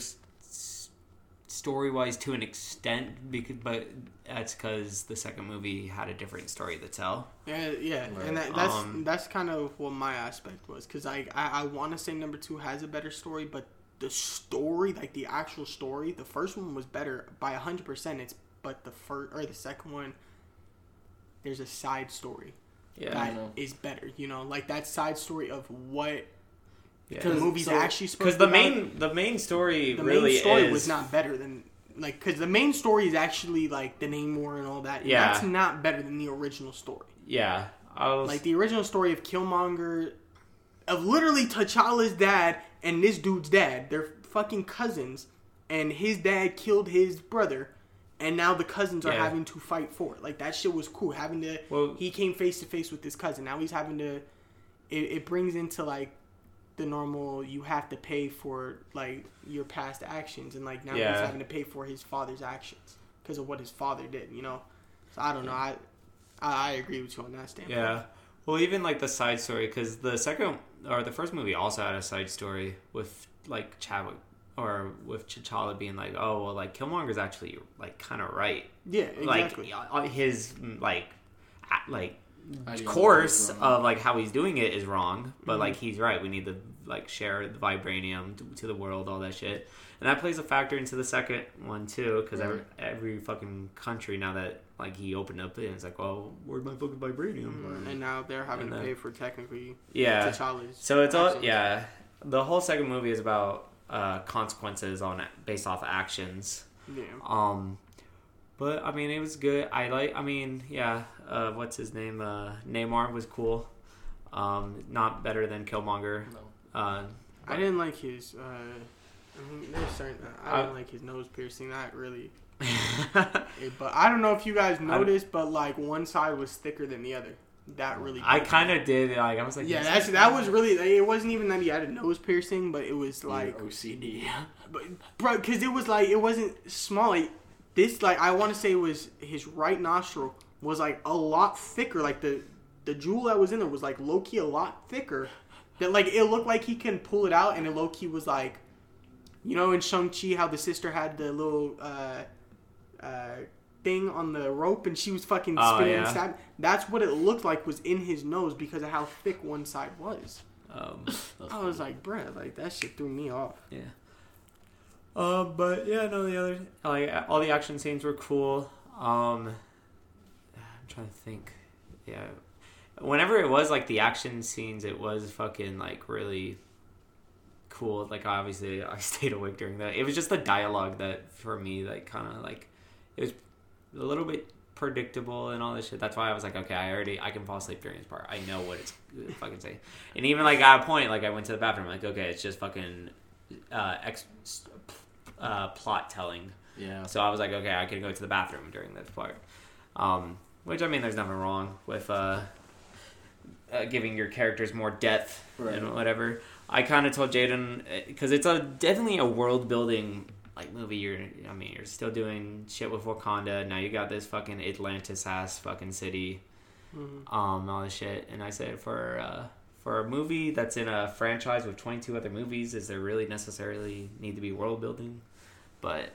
story wise to an extent, because but that's because the second movie had a different story to tell. Yeah, yeah, Right. and that, that's Um, that's kind of what my aspect was because I I, I want to say number two has a better story, but the story, like the actual story, the first one was better by hundred percent. It's but the first or the second one, there's a side story Yeah, that know. is better. You know, like that side story of what the because movie's so- actually supposed. the to be about. main the main story the really main story is was not better than like because the main story is actually like the Namor and all that. and Yeah. that's not better than the original story. yeah. Was Like the original story of Killmonger, of literally T'Challa's dad and this dude's dad. They're fucking cousins, and his dad killed his brother, and now the cousins are Yeah. having to fight for it. Like that shit was cool. Having to, Well- he came face to face with his cousin. Now he's having to. It, it brings into like the normal. You have to pay for like your past actions, and like now he's having to pay for his father's actions because of what his father did. You know, so I don't know. I I, I agree with you on that standpoint. Yeah. Well, even like the side story, because the second or the first movie also had a side story with like Chadwick or with T'Challa being like, oh well, like Killmonger's actually like kind of right. Yeah, exactly. Like uh, his like like course of like how he's doing it is wrong, but Mhm. like he's right. We need to like share the vibranium to, to the world, all that shit, and that plays a factor into the second one too, because every, Right. every fucking country now that like he opened up it, it's like, well, where's my fucking vibranium? Mhm. and now they're having And to then- pay for technically Yeah, T'Challa's. so it's all yeah. The whole second movie is about uh, consequences on based off actions. Yeah. Um, but I mean, it was good. I like. I mean, yeah. Uh, what's his name? Uh, Namor was cool. Um, not better than Killmonger. No. Uh, I didn't like his. Uh, I mean, there's certain. I I- didn't like his nose piercing. That really. It, but I don't know if you guys noticed, but like one side was thicker than the other. That really. I kind of did. Like I was like, Yeah, that's that was really. It wasn't even that he had a nose piercing, but it was like, Your OCD. but, bro, because it was like it wasn't small. Like this, like I want to say, was his right nostril was like a lot thicker. Like the the jewel that was in there was like low key a lot thicker. That like it looked like he can pull it out, and it low key was like, you know, in Shang Chi, how the sister had the little uh, uh, thing on the rope, and she was fucking Oh, spinning and yeah. stabbing. That's what it looked like was in his nose because of how thick one side was. Um, That's I was like, bruh, like that shit threw me off. yeah. Um, but yeah, no, the other like all the action scenes were cool. Um, I'm trying to think. Yeah, whenever it was like the action scenes, it was fucking like really cool. Like obviously, I stayed awake during that. It was just the dialogue that for me, like, kind of like it was a little bit predictable and all this shit. That's why I was like, okay, I already I can fall asleep during this part. I know what it's fucking saying. And even like at a point, like I went to the bathroom, like okay, it's just fucking uh, ex uh, plot telling. Yeah. So I was like, okay, I can go to the bathroom during this part. Um, which I mean, there's nothing wrong with uh, uh, giving your characters more depth Right. and whatever. I kind of told Jaden because it's a definitely a world building like movie. You're, I mean, you're still doing shit with Wakanda. Now you got this fucking Atlantis ass fucking city, Mhm. um, all this shit. And I said for uh, for a movie that's in a franchise with 22 other movies, is there really necessarily need to be world building? But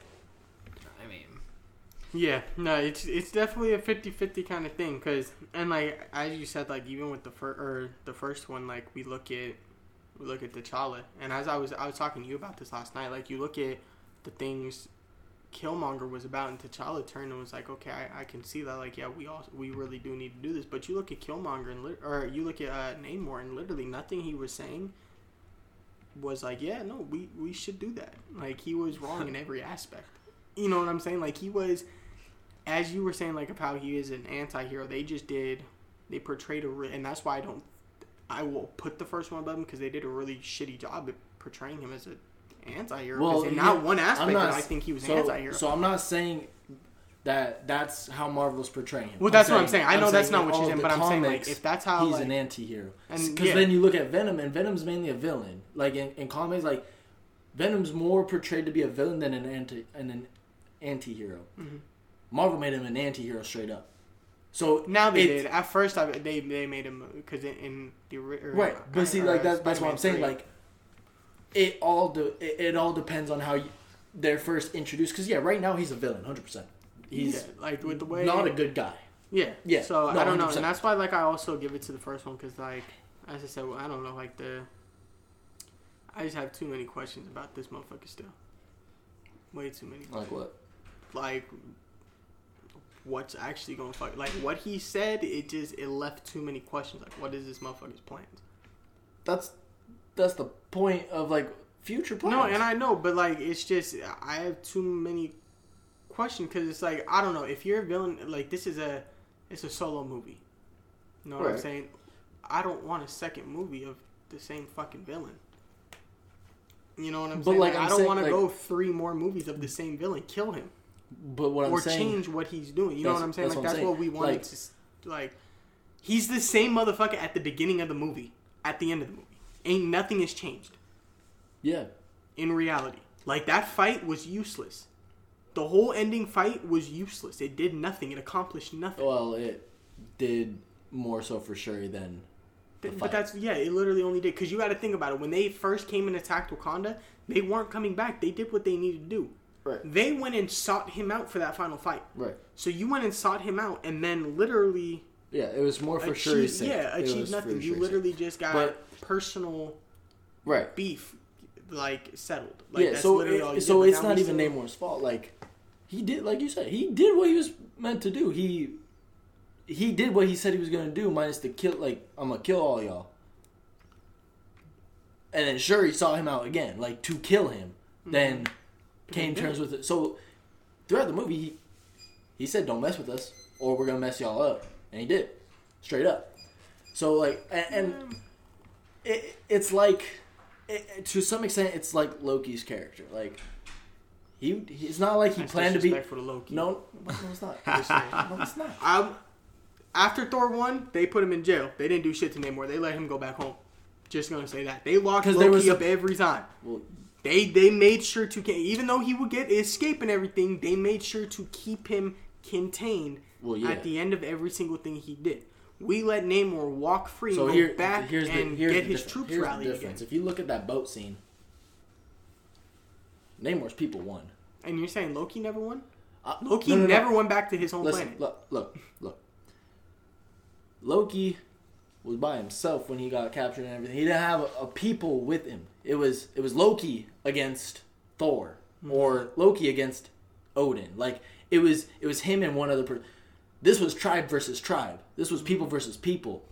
Yeah, no, it's it's definitely a 50-50 kind of thing. Cause and like as you said, like even with the first or the first one, like we look at we look at T'Challa, and as I was I was talking to you about this last night. Like you look at the things Killmonger was about, and T'Challa turned and was like, okay, I, I can see that. Like yeah, we all we really do need to do this. But you look at Killmonger and lit- or you look at uh, Namor, and literally nothing he was saying was like, yeah, no, we we should do that. Like he was wrong in every aspect. You know what I'm saying? Like he was, as you were saying, like of how he is an anti-hero. They just did, they portrayed a, re- and that's why I don't, I will put the first one above him because they did a really shitty job at portraying him as an anti-hero. Well, in not one aspect I'm not I think he was so, an anti-hero. So I'm not saying that that's how Marvel's portraying him. well, that's what I'm saying. I know that's saying not what in you're saying, the but I'm saying like if that's how he's like, an anti-hero. Because yeah. then you look at Venom, and Venom's mainly a villain. Like in, in comics, like Venom's more portrayed to be a villain than an anti an, an anti-hero. Mhm. Marvel made him an anti-hero straight up. So now they did. At first, I, they they made him because in, in the or, right, but see, like uh, that, that's what I'm saying. Spider-Man Like it all do it, it all depends on how you, they're first introduced. Because yeah, right now he's a villain, hundred percent. He's yeah, like with the way not a good guy. Yeah, Yeah, So no, I don't know, 100%. and that's why like I also give it to the first one because like as I said, well, I don't know, like the I just have too many questions about this motherfucker still. Way too many. Like what? Like what's actually gonna fuck? Like what he said, it just it left too many questions. Like what is this motherfucker's plans? That's that's the point of like future plans. No, and I know, but like it's just I have too many questions because it's like I don't know if you're a villain. Like this is a it's a solo movie. You know what I'm saying? I don't want a second movie of the same fucking villain. You know what I'm But, saying? like, Like, I don't want to like- go three more movies of the same villain. Kill him but what or I'm saying, change what he's doing. You know what I'm saying? that's Like what that's saying. what we wanted Like- to like. He's the same motherfucker at the beginning of the movie, at the end of the movie. Ain't nothing has changed yeah, in reality. Like that fight was useless. The whole ending fight was useless. It did nothing. It accomplished nothing. well, it did more so for Shuri than the Th- fight. But that's yeah, it literally only did because you got to think about it. When they first came and attacked Wakanda, they weren't coming back. They did what they needed to do. Right, They went and sought him out for that final fight. right. So you went and sought him out, and then literally Yeah, it was more for achieved, Shuri's sake. yeah, achieved nothing. You sake. literally just got But- personal right. beef, like settled. Like, yeah, that's so literally all you it, did, so but it's not even still- Namor's fault. Like he did, like you said, he did what he was meant to do. He he did what he said he was gonna do, minus the kill. Like I'm gonna kill all y'all. And then Shuri saw him out again, like to kill him. Mm-hmm. Then came he terms with it. So throughout the movie, he he said, "Don't mess with us, or we're gonna mess y'all up," and he did, straight up. So like, and, and it, it's like it, to some extent it's like Loki's character. Like he it's not like he That's planned to be to Loki. no no it's not. No, it's not. Um, after Thor won, they put him in jail. They didn't do shit to Namor. They let him go back home. Just gonna say that they locked Loki there was a- up every time. Well, They they made sure to even though he would get escape and everything, they made sure to keep him contained Well, yeah. at the end of every single thing he did. We let Namor walk free, so go here back, here's the and here's get the his troops Here's the rallied again. If you look at that boat scene, Namor's people won. And you're saying Loki never won? Uh, Loki no, no, no. never went back to his home Listen, planet. look, look, look. Loki was by himself when he got captured and everything. He didn't have a, a people with him. It was it was Loki against Thor or Loki against Odin. Like it was it was him and one other person. This was tribe versus tribe. This was people versus people.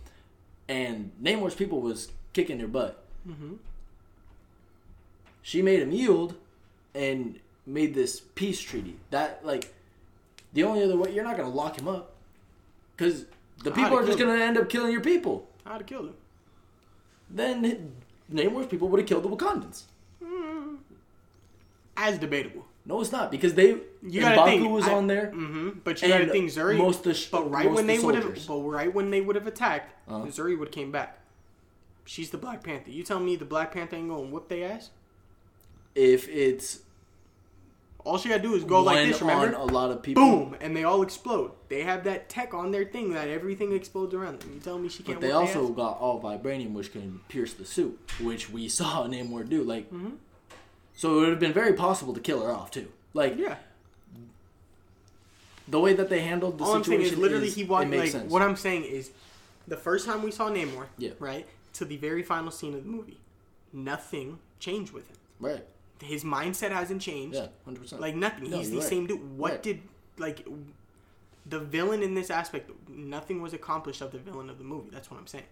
And Namor's people was kicking their butt. She made him yield and made this peace treaty. That like the only other way you're not gonna lock him up because the people are just gonna end up killing your people. I'd have killed him. Then Namor's people would have killed the Wakandans. As debatable. No, it's not because they You gotta M'Baku think, was I- on there. hmm But you gotta think Shuri. most the sh- but right when the they would have, but right when they would have attacked, Uh-huh. Shuri would have came back. She's the Black Panther. You tell me the Black Panther ain't gonna whoop their ass? If it's All she gotta do is go like this. Remember? a lot of people, Boom, and they all explode. They have that tech on their thing that everything explodes around them. You tell me she can't. But they also got all vibranium, which can pierce the suit, which we saw Namor do. Like, Mm-hmm. so it would have been very possible to kill her off too. Like yeah. the way that they handled the All I'm saying situation is literally is- he walked. Like sense. what I'm saying is, the first time we saw Namor, Yeah. right, to the very final scene of the movie, nothing changed with him. right? His mindset hasn't changed. Yeah, hundred percent. Like nothing. No, He's the right. same dude. What Right. did like the villain in this aspect? Nothing was accomplished of the villain of the movie. That's what I'm saying.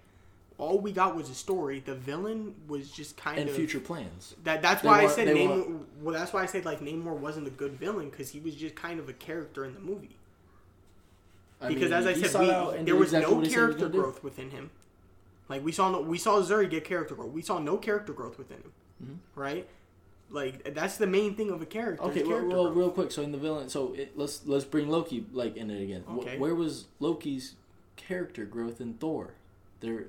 All we got was a story. The villain was just kind and of future plans. That that's They why I said they Namor. Well, that's why I said like Namor wasn't a good villain because he was just kind of a character in the movie. I Because mean, as I said, we, there was exactly no what he said he was character gonna do. growth within him. Like we saw, no, we saw Shuri get character growth. We saw no character growth within him, Mm-hmm. right? Like that's the main thing of a character. Okay, well, character well real quick. So in the villain, so it, let's let's bring Loki like in it again. Wh- Okay. where was Loki's character growth in Thor? There,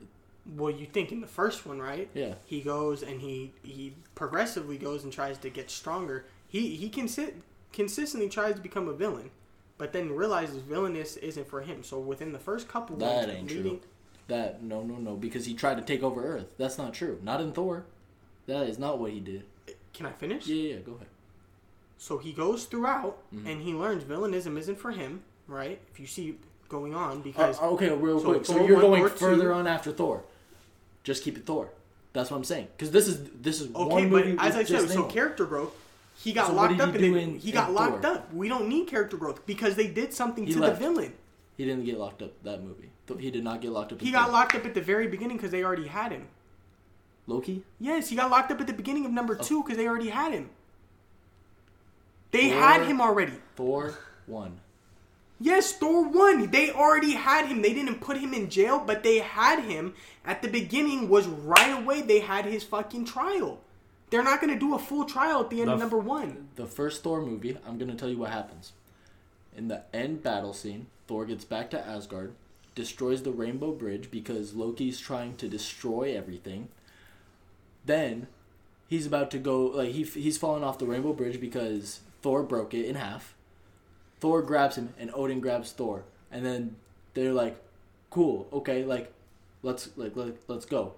Well, you think in the first one, right? yeah. He goes and he he progressively goes and tries to get stronger. He he consi- consistently tries to become a villain, but then realizes villainous isn't for him. So within the first couple That ones, ain't leading, true. That no no no because he tried to take over Earth. That's not true. Not in Thor. That is not what he did. Can I finish? Yeah yeah. yeah, Go ahead. So he goes throughout Mm-hmm. and he learns villainism isn't for him, right? If you see going on Uh, because okay, real so quick. So you're going further two- on after Thor. Just keep it Thor. That's what I'm saying. Because this is this is okay, one but movie. as I said, so character growth. He got So locked up and do they- he got locked Thor? up. We don't need character growth because they did something He to left. the villain. he didn't get locked up that movie. He did not get locked up. He got Thor. locked up at the very beginning because they already had him. Loki. Yes, he got locked up at the beginning of number oh. two because they already had him. They Thor- had him already. Thor one. Yes, Thor won. They already had him. They didn't put him in jail, but they had him at the beginning. Was right away. They had his fucking trial. They're not gonna do a full trial at the end of number one. The first Thor movie, I'm gonna tell you what happens. In the end battle scene, Thor gets back to Asgard, destroys the Rainbow Bridge because Loki's trying to destroy everything. Then he's about to go like he he's falling off the Rainbow Bridge because Thor broke it in half. Thor grabs him and Odin grabs Thor, and then they're like, "Cool, okay, like let's like let, let's go,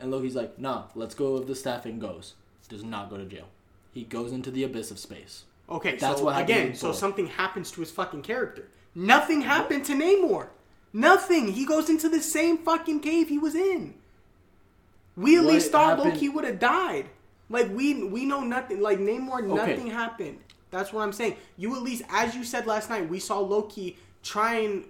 and Loki's like, nah, let's go of the staff and goes. Does not go to jail. He goes into the abyss of space. Okay, That's so what again, so something happens to his fucking character. Nothing happened to Namor. Nothing. He goes into the same fucking cave he was in. We at What least thought happened- Loki would have died. Like we we know nothing. Like Namor, Okay. nothing happened. That's what I'm saying. You at least, as you said last night, we saw Loki try and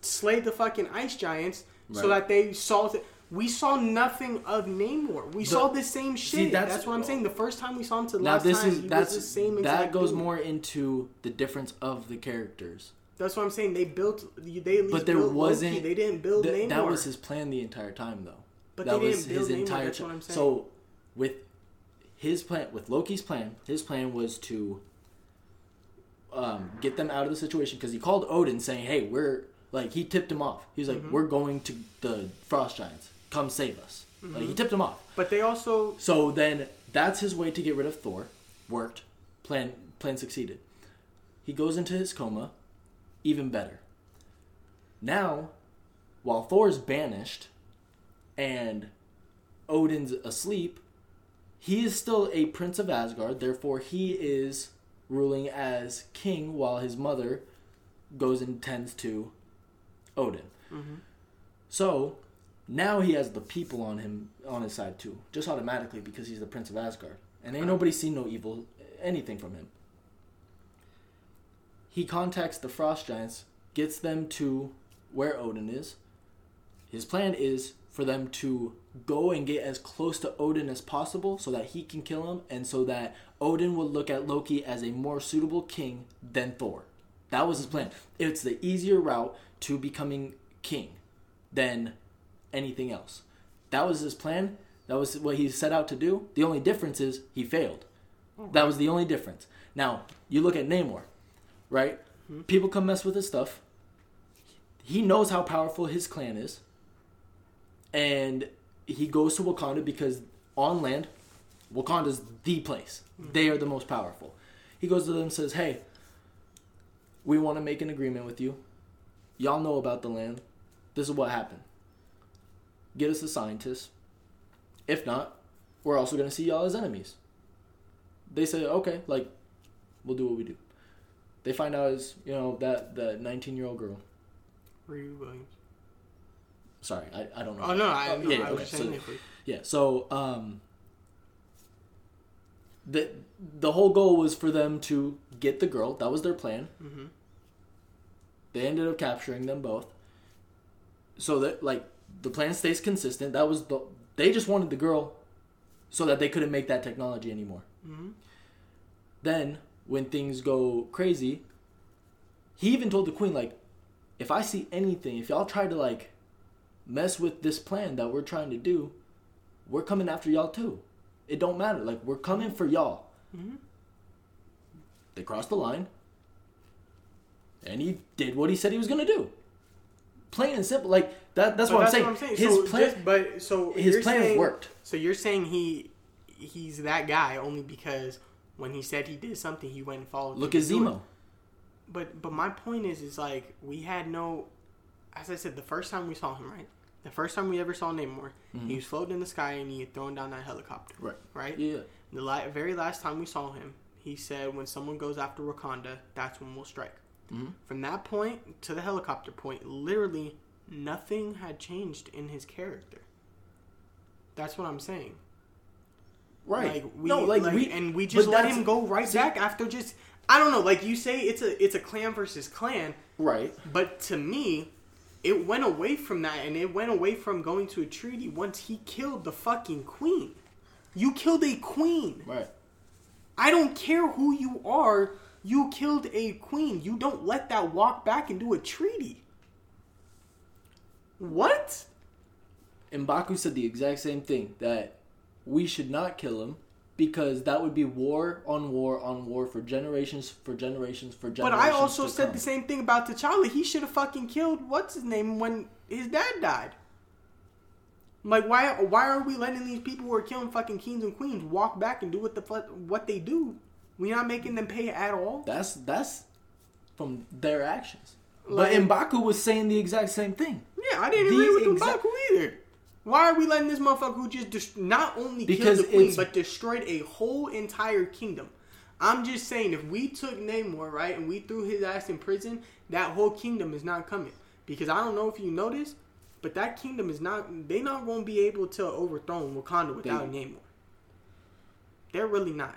slay the fucking ice giants so that they saw. Th- we saw nothing of Namor. We saw the same shit. that's- that's, what I'm saying. The first time we saw him to the Now last this time, is he that's was the same that goes dude. more into the difference of the characters. That's what I'm saying. They built. They at least But there built wasn't. Loki. They didn't build th- Namor. That was his plan the entire time, though. But that was his Namor, entire. that's what I'm saying. So, with his plan, with Loki's plan, his plan was to um, get them out of the situation because he called Odin saying, "Hey, we're like he tipped him off. He was Mm-hmm. like, we're going to the frost giants. Come save us." Like Mm-hmm. he tipped him off. But they also. So then that's his way to get rid of Thor. Worked. Plan plan succeeded. He goes into his coma. Even better. Now, while Thor is banished and Odin's asleep, he is still a prince of Asgard. Therefore, he is ruling as king while his mother goes and tends to Odin. Mm-hmm. So now he has the people on him on his side too, just automatically because he's the prince of Asgard, and ain't nobody seen no evil anything from him. He contacts the frost giants, gets them to where Odin is. His plan is for them to go and get as close to Odin as possible so that he can kill him and so that Odin would look at Loki as a more suitable king than Thor. That was his plan. It's the easier route to becoming king than anything else. That was his plan. That was what he set out to do. The only difference is he failed. Oh. That was the only difference. Now, you look at Namor, right? Hmm? People come mess with his stuff. He knows how powerful his clan is. And he goes to Wakanda because on land, Wakanda's the place. Mm-hmm. They are the most powerful. He goes to them and says, Hey, we want to make an agreement with you. Y'all know about the land. This is what happened. Get us a scientist. If not, we're also going to see y'all as enemies. They say, okay, like, we'll do what we do. They find out as, you know, that, that 19 year old girl. Riri Williams. Sorry, I, I don't know. Oh no, I, Oh, no, yeah, I okay, so-. Yeah, so um the the whole goal was for them to get the girl. That was their plan. Mhm. They ended up capturing them both. So that like the plan stays consistent. That was the they just wanted the girl so that they couldn't make that technology anymore. Mhm. Then when things go crazy, he even told the queen like if I see anything, if y'all try to like mess with this plan that we're trying to do, we're coming after y'all too. It don't matter. Like we're coming for y'all. Mhm. They crossed the line, and he did what he said he was gonna do. Plain and simple. Like that. That's But what I'm saying. His so plan. just- but so his plan saying, worked. So you're saying he he's that guy only because when he said he did something, he went and followed. Look at. Zemo. But but my point is, is like we had no, as I said, the first time we saw him, right? The first time we ever saw Namor, he was floating in the sky and he had thrown down that helicopter, Mm-hmm. Right. right? Yeah. The la- very last time we saw him, he said, "When someone goes after Wakanda, that's when we'll strike." Mhm. From that point to the helicopter point, literally nothing had changed in his character. That's what I'm saying. Right. Like we, no, like, like, we and we just let him go right see- back after just. I don't know. Like you say, it's a it's a clan versus clan, Right. but to me, it went away from that, and it went away from going to a treaty once he killed the fucking queen. You killed a queen. Right. I don't care who you are. You killed a queen. You don't let that walk back and do a treaty. What? Mbaku said the exact same thing that we should not kill him because that would be war on war on war for generations for generations for generations. But I also said come. the same thing about T'Challa. He should have fucking killed what's his name when his dad died. Like why? Why are we letting these people who are killing fucking kings and queens walk back and do what the what they do? We're not making them pay at all. That's that's from their actions. But Like- Mbaku was saying the exact same thing. Yeah, I didn't The agree with exact- Mbaku either. Why are we letting this motherfucker who just dest- not only Because killed the queen but destroyed a whole entire kingdom? I'm just saying, if we took Namor right and we threw his ass in prison, that whole kingdom is not coming. Because I don't know if you noticed, but that kingdom is not. They not going to be able to overthrow Wakanda without Namor. They're really not.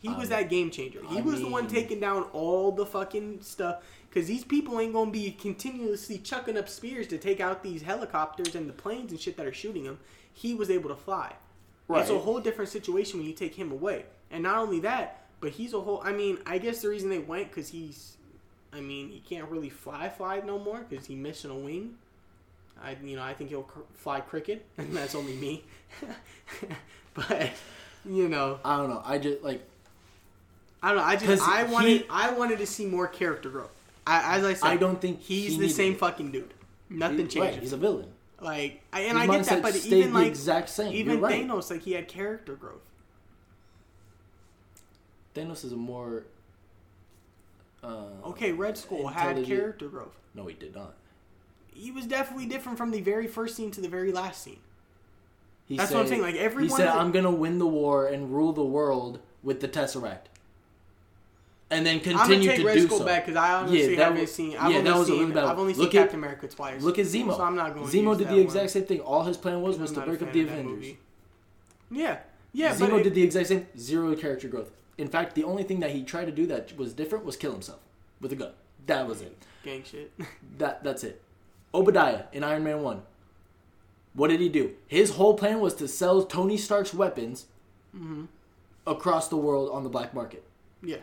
He was Um, that game changer. He I was the one taking down all the fucking stuff. Because these people ain't gonna be continuously chucking up spears to take out these helicopters and the planes and shit that are shooting him. He was able to fly. It's a whole different situation when you take him away. And not only that, but he's a whole. I mean, I guess the reason they went because he's. I mean, he can't really fly fly no more because he's missing a wing. I you know I think he'll cr- fly cricket, and that's only me. but you know, I don't know. I just like I don't know. I just I he- wanted I wanted to see more character growth. I, as I said, I don't think he's he the same it. fucking dude. Nothing Right, changes. he's a villain. like, I, and His I get that, but even the like exact same. even right. Thanos, like he had character growth. Thanos is a more. Uh, Okay, Red Skull had character growth. No, he did not. He was definitely different from the very first scene to the very last scene. He That's said, what I'm saying, like, every he said, "I'm gonna win the war and rule the world with the Tesseract," and then continue to Red do Skull so. back because I honestly that haven't was- seen. yeah, I've only that was a seen. really bad I've only seen Look at- Captain America twice. Look at Zemo. So I'm not going. to Zemo did the one, exact same thing. All his plan was was I'm to break up the Avengers. movie. Yeah, yeah. Zemo but did the exact same. Zero character growth. In fact, the only thing that he tried to do that was different was kill himself with a gun. That was it. gang shit. That that's it. Obadiah in Iron Man One. What did he do? His whole plan was to sell Tony Stark's weapons Mm-hmm. across the world on the black market. yeah.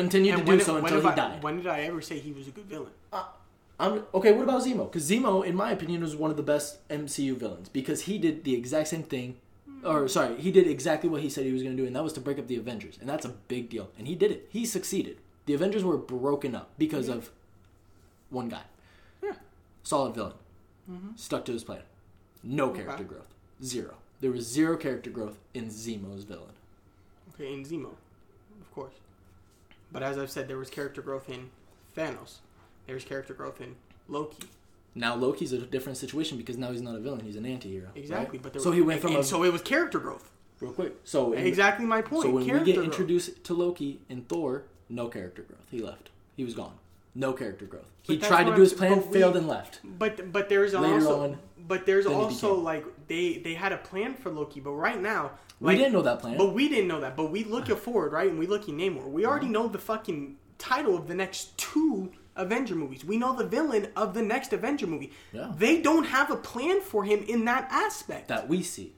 Continued And to do so until he I- died. When did I ever say he was a good villain? Uh, I'm, okay, what about Zemo? Because Zemo, in my opinion, was one of the best MCU villains because he did the exact same thing. Hmm. Or sorry, he did exactly what he said he was going to do, and that was to break up the Avengers, and that's a big deal. And he did it. He succeeded. The Avengers were broken up because of one guy. Yeah. Solid villain. Mm-hmm. Stuck to his plan. No Okay. character growth. Zero. There was zero character growth in Zemo's villain. Okay, in Zemo. But as I've said, there was character growth in Thanos. There's character growth in Loki. Now Loki's a different situation because now he's not a villain; he's an anti-hero. Exactly, right? but there so was, he went from a so it was character growth. real quick. So in- exactly my point. So when we character get growth. introduced to Loki in Thor, no character growth. He left. He was gone. No character growth. He But that's tried to do his plan, we- failed, and left. But but there's Later also on, but there's also like they they had a plan for Loki, but right now We didn't know that plan. But we didn't know that. But we look at forward, right? And we look at Namor. We already Uh-huh. know the fucking title of the next two Avenger movies. We know the villain of the next Avenger movie. Yeah. They don't have a plan for him in that aspect. that we see.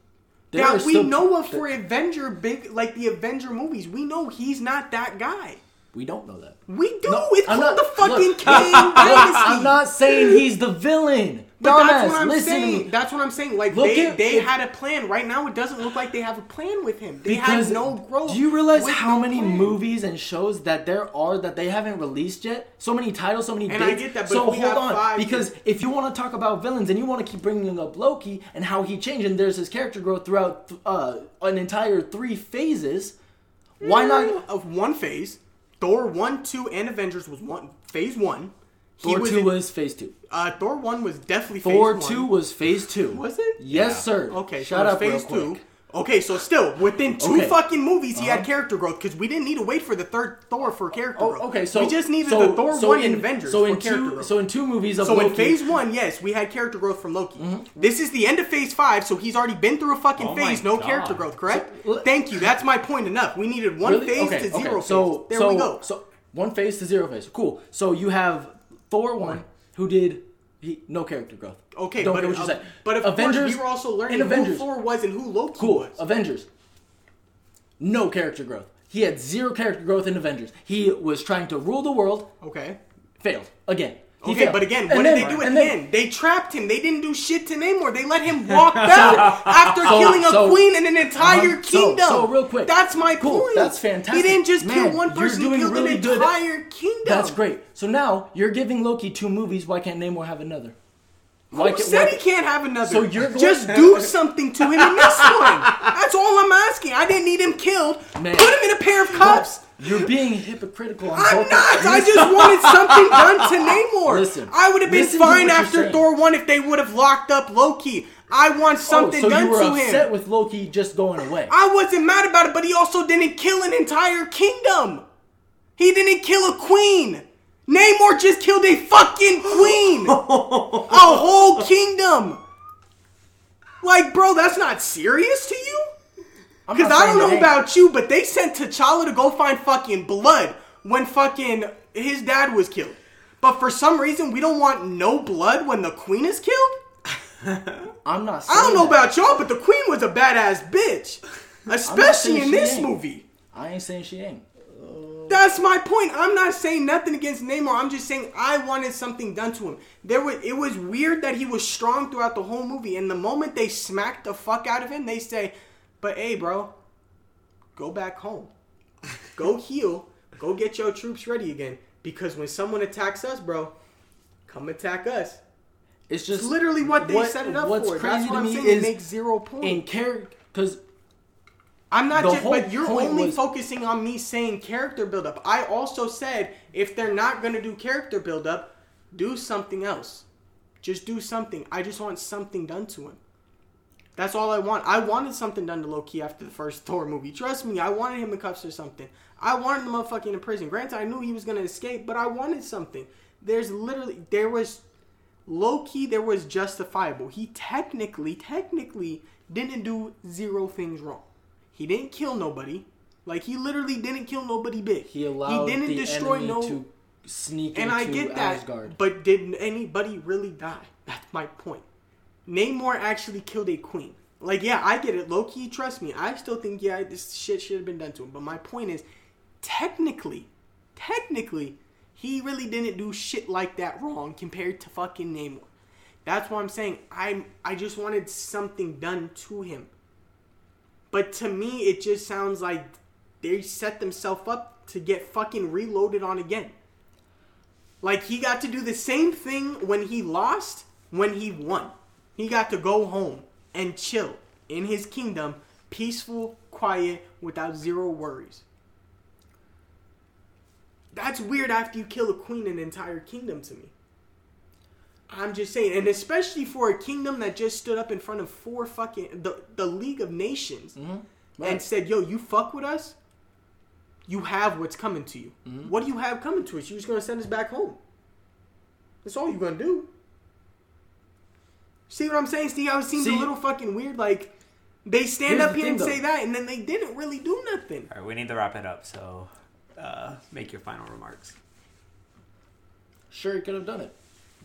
There that we know of for Avenger big like the Avenger movies. We know he's not that guy. We don't know that. We do. No, it's I'm called not- the fucking look. King Dynasty. I'm not saying he's the villain. But Dumbass, that's what I'm listen saying. That's what I'm saying. Like Look they, at- they if- had a plan. Right now, it doesn't look like they have a plan with him. They have no growth. Do you realize how no many plan. movies and shows that there are that they haven't released yet? So many titles, so many And I dates. get that, but so hold on, five- because if you want to talk about villains and you want to keep bringing up Loki and how he changed, and there's his character growth throughout uh, an entire three phases, why not? of one phase? Thor one, two, and Avengers was one phase one. He Thor two in- was phase two. uh, Thor one was definitely Thor phase two one. was phase two. Was it? Yes, Yeah. sir. Okay, shut so up, phase real two. quick. Okay, so still within two Okay. fucking movies, he had Uh-huh. character growth because we didn't need to wait for the third Thor for character Oh, growth. okay, so we just needed so, the Thor so one in, and Avengers So for in character two, growth. so in two movies of So in phase one, yes, we had character growth from Loki. Mm-hmm. This is the end of phase five, so he's already been through a fucking Oh phase, no God. character growth, correct? So, l- Thank you. That's my point enough. We needed one Really? phase Okay, to okay, zero So, phase. There so, we go. So one phase to zero phase. Cool. So you have Thor one, who did he, no character growth. Okay, don't but what uh, you say. But of Avengers, course, we were also learning in who Thor was and who Loki Cool. was. Avengers. No character growth. He had zero character growth in Avengers. He was trying to rule the world, Okay. failed again. He Okay, but again, And what then- did they do at and the end? They trapped him. They didn't do shit to Namor. They let him walk out after so- killing a so- queen and an entire Uh-huh. So- kingdom. so real quick. That's my Cool, point. that's fantastic. He didn't just kill Man, one you're person. doing he killed really an good. entire kingdom. That's great. So now you're giving Loki two movies. Why can't Namor have another? Who can't- said he can't have another? So you're just do something to him in this one. That's all I'm asking. I didn't need him killed. Man. Put him in a pair of cups. You're being hypocritical on I'm both. not. I just wanted something done to Namor. Listen. I would have been fine after. Thor one if they would have locked up Loki. I want oh, something oh, so done you were to upset him. with Loki just going away. I wasn't mad about it, but he also didn't kill an entire kingdom. He didn't kill a queen. Namor just killed a fucking queen. a whole kingdom. Like, bro, that's not serious to you? Because I don't know about you, but they sent T'Challa to go find fucking blood when fucking his dad was killed. But for some reason, we don't want no blood when the queen is killed? I'm not. Saying I don't know that. about y'all, but the queen was a badass bitch. Especially in this ain't. movie. I ain't saying she ain't. That's my point. I'm not saying nothing against Namor. I'm just saying I wanted something done to him. There was it was weird that he was strong throughout the whole movie, and the moment they smacked the fuck out of him, they say, "But hey, bro, go back home, go heal, go get your troops ready again, because when someone attacks us, bro, come attack us." It's just It's literally what they what- set it up what's for. crazy That's to what I'm me saying. is it makes zero point. in character because I'm not just, but you're only was- focusing on me saying character buildup. I also said if they're not gonna do character buildup, do something else. Just do something. I just want something done to him. That's all I want. I wanted something done to Loki after the first Thor movie. Trust me, I wanted him in cuffs or something. I wanted the motherfucking in prison. Granted, I knew he was gonna escape, but I wanted something. There's literally there was Loki. There was justifiable. He technically, technically didn't do zero things wrong. He didn't kill nobody. Like he literally didn't kill nobody big. he allowed he didn't the destroy enemy no. to sneak and into I get that, Asgard. but did anybody really die? That's my point. Namor actually killed a queen. Like, yeah, I get it. Loki, trust me. I still think, yeah, this shit should have been done to him. But my point is, technically, technically, he really didn't do shit like that wrong compared to fucking Namor. That's why I'm saying I'm. I just wanted something done to him. But to me, it just sounds like they set themselves up to get fucking reloaded on again. Like he got to do the same thing when he lost, when he won. He got to go home and chill in his kingdom, peaceful, quiet, without zero worries. That's weird after you kill a queen and an entire kingdom to me. I'm just saying, and especially for a kingdom that just stood up in front of four fucking the the League of Nations mm-hmm. and Right. said, "Yo, you fuck with us, you have what's coming to you. Mm-hmm. What do you have coming to us? You're just gonna send us back home. That's all you're gonna do. See what I'm saying? See how it seems a little fucking weird? Like they stand up here thing, and though. say that, and then they didn't really do nothing. All right, we need to wrap it up. So, uh, make your final remarks. Sure, he could have done it.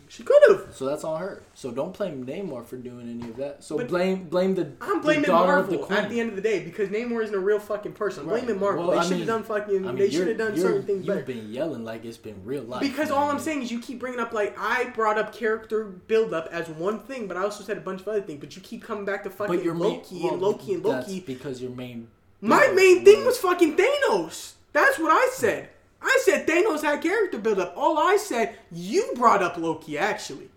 She could have. So that's on her. So don't blame Namor for doing any of that. So But- blame blame the, I'm the blaming daughter of the Marvel queen. at the end of the day because Namor isn't a real fucking person. I'm Right. blaming Marvel. Well, they should have done fucking. I mean, they should have done certain things You've better. been yelling like it's been real life. Because man. all I'm saying is you keep bringing up like I brought up character build up as one thing, but I also said a bunch of other things. But you keep coming back to fucking your main- Loki well, and Loki and that's Loki. because your main. My main thing was fucking Thanos. That's what I said. I said Thanos had character build up. All I said, you brought up Loki actually.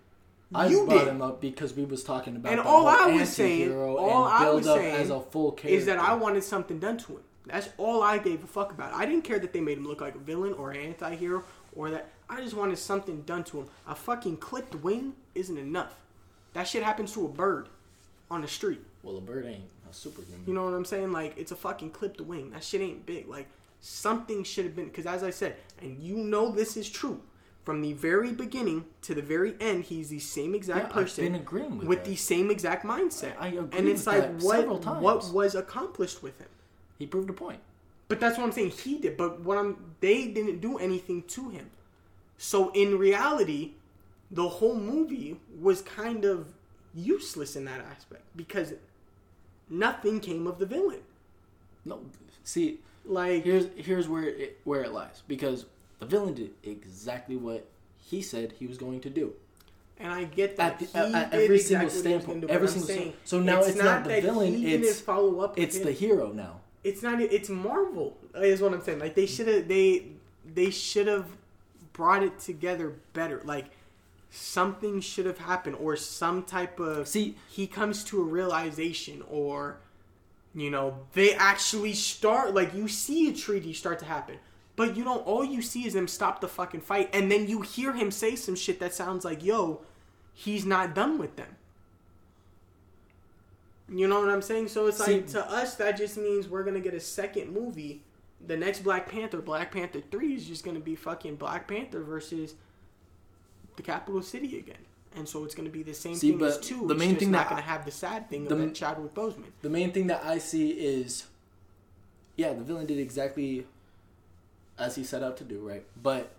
I you brought did. him up because we was talking about And the all I was saying- all I was saying as a full character. Is that I wanted something done to him. That's all I gave a fuck about. I didn't care that they made him look like a villain or an anti-hero or that. I just wanted something done to him. A fucking clipped wing isn't enough. That shit happens to a bird on the street. Well, a bird ain't a superhuman. You know what I'm saying? Like it's a fucking clipped wing. That shit ain't big. Like something should have been because as I said, and you know this is true. From the very beginning to the very end, he's the same exact Yeah, I've person been agreeing with with the same exact mindset. I agree and it's with like that what several times. what was accomplished with him. He proved a point. But that's what I'm saying. He did. But what I'm they didn't do anything to him. So in reality, the whole movie was kind of useless in that aspect because nothing came of the villain. No, see, Like here's here's where it where it lies because the villain did exactly what he said he was going to do. And I get that. At at- at every exactly single was standpoint, do, every I'm single saying so now it's not the villain, it's- follow up. It's him. the hero now. It's not. It's Marvel. Is what I'm saying. Like they should have. They they should have brought it together better. Like something should have happened, or some type of. See- he comes to a realization, or you know, they actually start. Like you see a treaty start to happen. But you know, all you see is them stop the fucking fight, and then you hear him say some shit that sounds like, "Yo, he's not done with them." You know what I'm saying? So it's See- like to us that just means we're gonna get a second movie. The next Black Panther, Black Panther Three, is just gonna be fucking Black Panther versus the capital city again. And so it's gonna be the same See, thing as two. the it's main just thing not gonna have the sad thing the- of that Chadwick Boseman. The main thing that I see is, yeah, the villain did exactly as he set out to do, right? But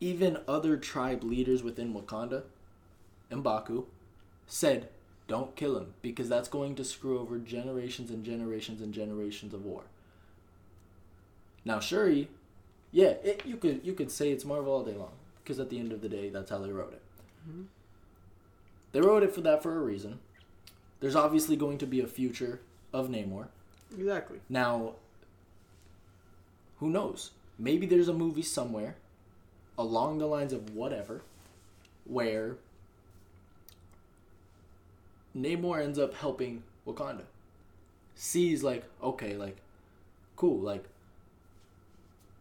even other tribe leaders within Wakanda, Mbaku, said, "Don't kill him because that's going to screw over generations and generations and generations of war." Now, Shuri, yeah, it, you could you could say it's Marvel all day long because at the end of the day, that's how they wrote it. Mhm. They wrote it for that for a reason. There's obviously going to be a future of Namor. Exactly. Now, who knows? Maybe there's a movie somewhere along the lines of whatever where Namor ends up helping Wakanda. Sees like, okay, like, cool, like,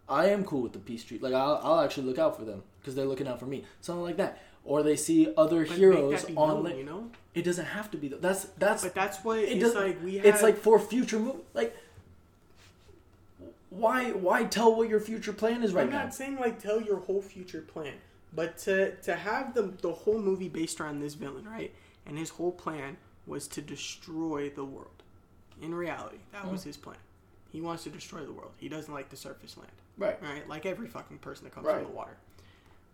I am cool with the peace treaty. Like, I'll, I'll actually look out for them because they're looking out for me. Something like that. Or they see other But heroes make that be on. known, you know. it doesn't have to be. Th- that's that's But that's what it like. We have. it's like for future move like why why tell what your future plan is right now? I'm now not saying like tell your whole future plan, but to to have the the whole movie based around this villain, right? And his whole plan was to destroy the world. In reality, that mm. was his plan. He wants to destroy the world. He doesn't like the surface land, right right? Like every fucking person that comes Right. from the water.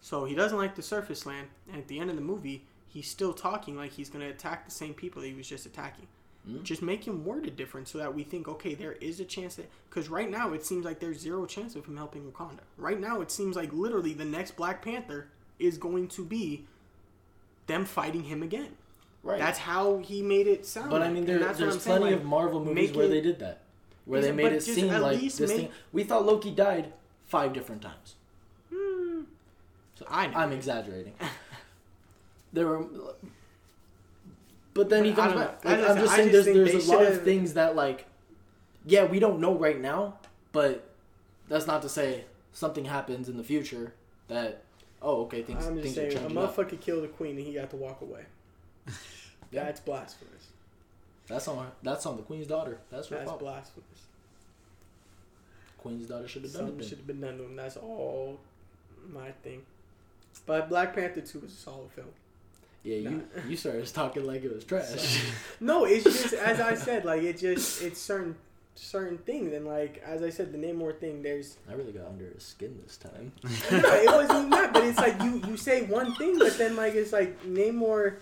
So he doesn't like the surface land, and at the end of the movie, he's still talking like he's gonna attack the same people that he was just attacking. Mhm. Just make him worded different so that we think, okay, there is a chance that because right now it seems like there's zero chance of him helping Wakanda. Right now it seems like literally the next Black Panther is going to be them fighting him again. right That's how he made it sound. but i mean there, there's saying, plenty like, of marvel movies where it- they did that where they made it seem like this make- thing we thought loki died five different times so I know. i'm exaggerating there were but then he But I comes back. Like, I i'm just saying just there's, there's a lot of things that like yeah we don't know right now but that's not to say something happens in the future that oh okay things I'm just things saying, are a changing up. motherfucker killed the queen and he got to walk away. Yeah. That's blasphemous. That's on that's on the queen's daughter. That's her That's fault. blasphemous. Queen's daughter should have done Something it. should have been done to him. That's all my thing. But Black Panther 2 was a solid film. Yeah, you you started talking like it was trash. No, it's just as I said, like it just it's certain certain things and like as I said, the Namor thing. There's I really got under his skin this time. no, it wasn't even that, but it's like you you say one thing, but then like it's like Namor.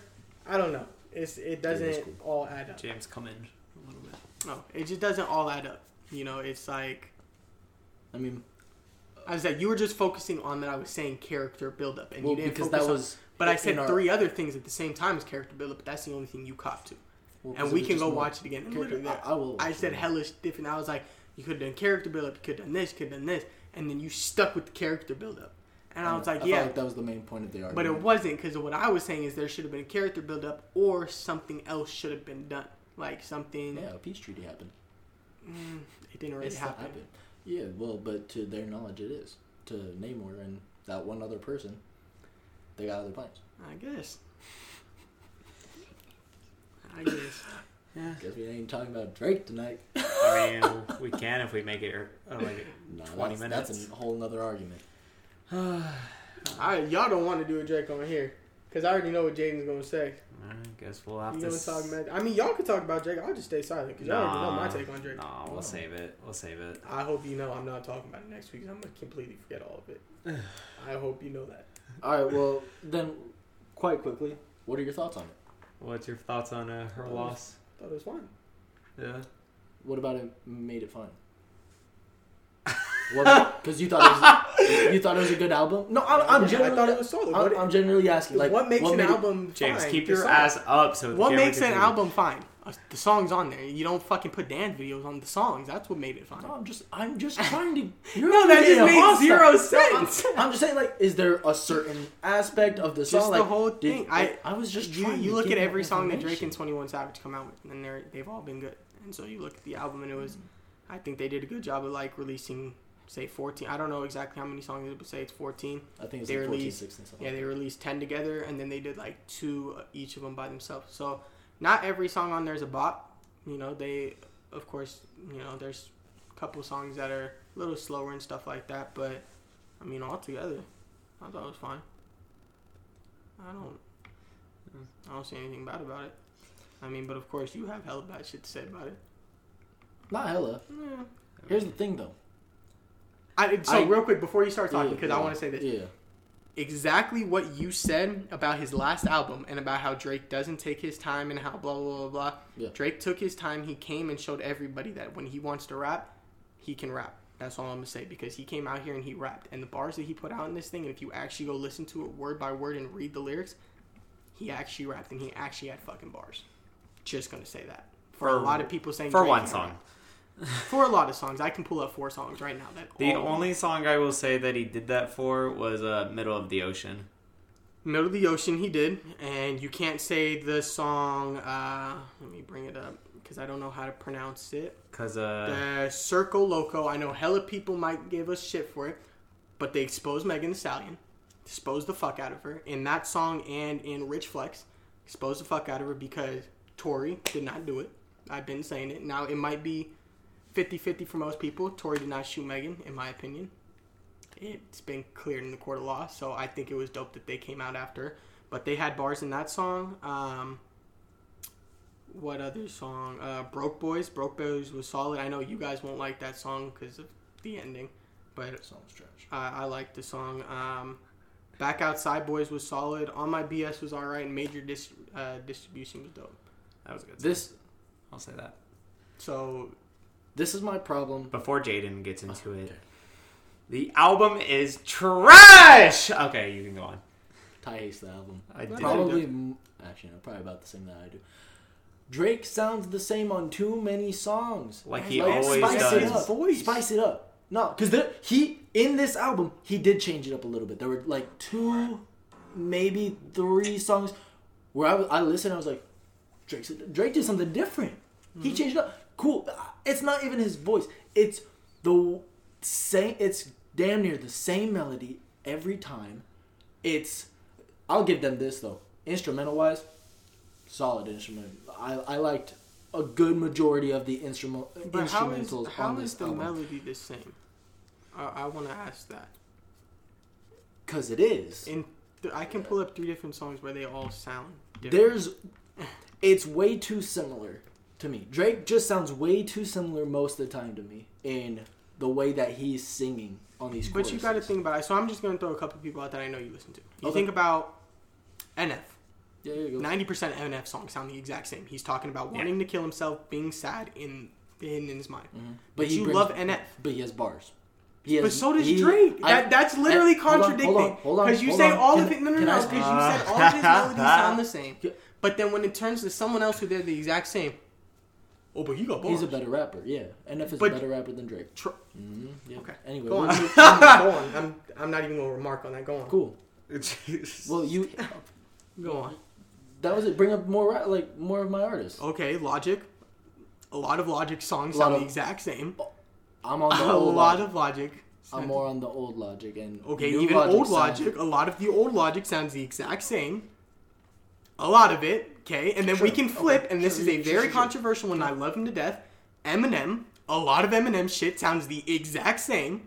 I don't know. It's it doesn't Yeah, it's all add up. James, come in a little bit. No, it just doesn't all add up. You know, it's like I mean, I said, you were just focusing on that. I was saying character build up, and well, you didn't because focus that on- was. But I said our- three other things at the same time as character build up. But that's the only thing you cop to, well, and we can go watch it again. And character- literally, I, I will. I said it. hellish different. I was like, you could have done character build up, you could have done this, you could have done this, and then you stuck with the character build up. And I was like, I yeah, like that was the main point of the argument. but it wasn't because what I was saying is there should have been a character build up or something else should have been done, like something. Yeah, a peace treaty happened. Mm, it didn't really not happen. Happened. Yeah, well, but to their knowledge, it is. To Namor and that one other person, they got other plans. I guess. I guess. Yeah. Guess we ain't talking about Drake tonight. I mean, we can if we make it uh, like No, 20 that's, minutes. That's a whole nother argument. I y'all don't want to do a Drake on here because I already know what Jaden's gonna say. I guess we'll have You to. gonna s- talk about? I mean, y'all could talk about Drake. I'll just stay silent because y'all already know my take on Drake. Nah, we'll save it. We'll save it. I hope you know I'm not talking about it next week. I'm gonna completely forget all of it. I hope you know that. All right, well, then, quite quickly, what are your thoughts on it? What's your thoughts on uh, her Oh. loss? Thought it was fun. Yeah. What about it made it fun? Because you thought it was, you thought it was a good album. No, I'm, I'm Yeah, generally, I thought it was solid. I'm, I'm generally asking, like, what makes an made it- album James, fine? keep your song. ass up so. What makes an album fine? Uh, The songs on there. You don't fucking put dance videos on the songs. That's what made it fine. No, I'm just, I'm just trying to. You're No, that just makes hostile. zero No, I'm- sense. I'm, just saying, like, is there a certain aspect of the song? Just the like, whole did- thing. I I was just you, trying you to look at every song that Drake and Twenty One Savage come out with, and they're they've all been good. And so you look at the album, and it was, I think they did a good job of like releasing say 14. I don't know exactly how many songs it is, but say it's 14. I think it's They like 14, released- 16, something. Yeah, they released 10 together, and then they did like two uh, each of them by themselves. So not every song on there is a bop. You know, they, of course, you know, there's a couple songs that are a little slower and stuff like that, but I mean, all together, I thought it was fine. I don't, I don't see anything bad about it. I mean, but of course, you have hella bad shit to say about it. Not hella. Yeah. Here's the thing, though. I, so I- real quick before you start talking, because yeah, I want to say this. Yeah. exactly what you said about his last album and about how Drake doesn't take his time and how blah blah blah blah. Yeah. Drake took his time. He came and showed everybody that when he wants to rap, he can rap. That's all I'm gonna say because he came out here and he rapped. And the bars that he put out in this thing, and if you actually go listen to it word by word and read the lyrics, he actually rapped and he actually had fucking bars. Just gonna say that. For, a lot of people saying For one song. rap. For a lot of songs, I can pull up four songs right now. That The only song I will say that he did that for was uh, Middle of the Ocean. Middle of the Ocean, he did, and you can't say the song. Uh, let me bring it up because I don't know how to pronounce it. Because uh, The Circo Loco. I know hella people might give us shit for it, but they exposed Megan Thee Stallion, exposed the fuck out of her in that song and in Rich Flex, exposed the fuck out of her because Tory did not do it. I've been saying it. Now it might be 50-50 for most people. Tory did not shoot Megan, in my opinion. It's been cleared in the court of law, so I think it was dope that they came out after. But they had bars in that song. Um, what other song? Uh, Broke Boys. Broke Boys was solid. I know you guys won't like that song because of the ending, but Sounds trash. I, I like the song. Um, Back Outside Boys was solid. On My BS was alright. And Major dis- uh, Distribution was dope. that was a good. This I'll say that. So this is my problem. Before Jaden gets into it, the album is trash. Okay, you can go on. Ty hates the album. I did. Probably, actually, no, probably about the same that I do. Drake sounds the same on too many songs. Like he Like, always spice does. it up. voice. Spice it up. No, because he in this album he did change it up a little bit. There were like two, maybe three songs where I, was- I listened. I was like, Drake Drake did something different. He mm-hmm. changed it up. Cool. It's not even his voice. It's the same. It's damn near the same melody every time. It's. I'll give them this though. Instrumental wise, solid instrument. I I liked a good majority of the instrument But how is how is the album. melody the same? I, I want to ask that. Cause it is. In th- I can pull up three different songs where they all sound different. There's, it's way too similar to me. Drake just sounds way too similar most of the time to me in the way that he's singing on these. But you got to think about it. So I'm just gonna throw a couple people out that I know you listen to. You Okay. think about NF. Yeah, you go. Ninety percent NF songs sound the exact same. He's talking about wanting to kill himself, being sad in in, in his mind. Mm-hmm. But, he you brings- love NF. But he has bars. He has, But so does he- Drake. I- that, that's literally I- contradicting. hold on, Because you hold say on. all Can- of it. No, no, no. Because you said all of his melodies sound the same. But then when it turns to someone else who they're the exact same. Oh, but he got bars. He's a better rapper. Yeah, NF is But- a better rapper than Drake. Tr- hmm yeah. Okay. Anyway, Go on. go on. I'm, I'm not even gonna remark on that. Go on. cool. Well, you. Go on. That was it. Bring up more ra- like more of my artists. Okay, Logic. A lot of Logic songs sound of- the exact same. I'm on the A lot Logic. of Logic. I'm more on the old Logic and Okay, new even old sounds- Logic. A lot of the old Logic sounds the exact same. A lot of it. Okay, and then we can flip, okay, and this sure, is a very sure, sure. controversial one. I love him to death. Eminem. A lot of Eminem shit sounds the exact same.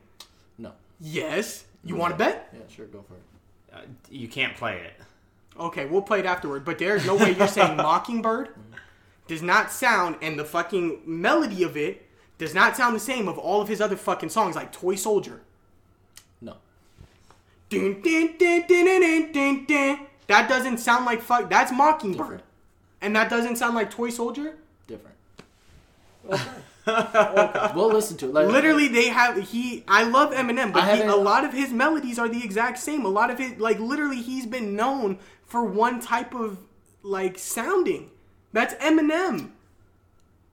No. Yes. You want to bet? Yeah, sure, go for it. Uh, you can't play it. Okay, we'll play it afterward. But there's no way you're saying Mockingbird does not sound, and the fucking melody of it does not sound the same of all of his other fucking songs, like Toy Soldier. No. Dun, dun, dun, dun, dun, dun, dun, dun. That doesn't sound like fuck. That's Mockingbird, Different. And that doesn't sound like Toy Soldier. Different. We'll listen to it. Like, Literally, they have he. I love Eminem, but he, a lot of his melodies are the exact same. A lot of his, like, literally, he's been known for one type of like sounding. That's Eminem.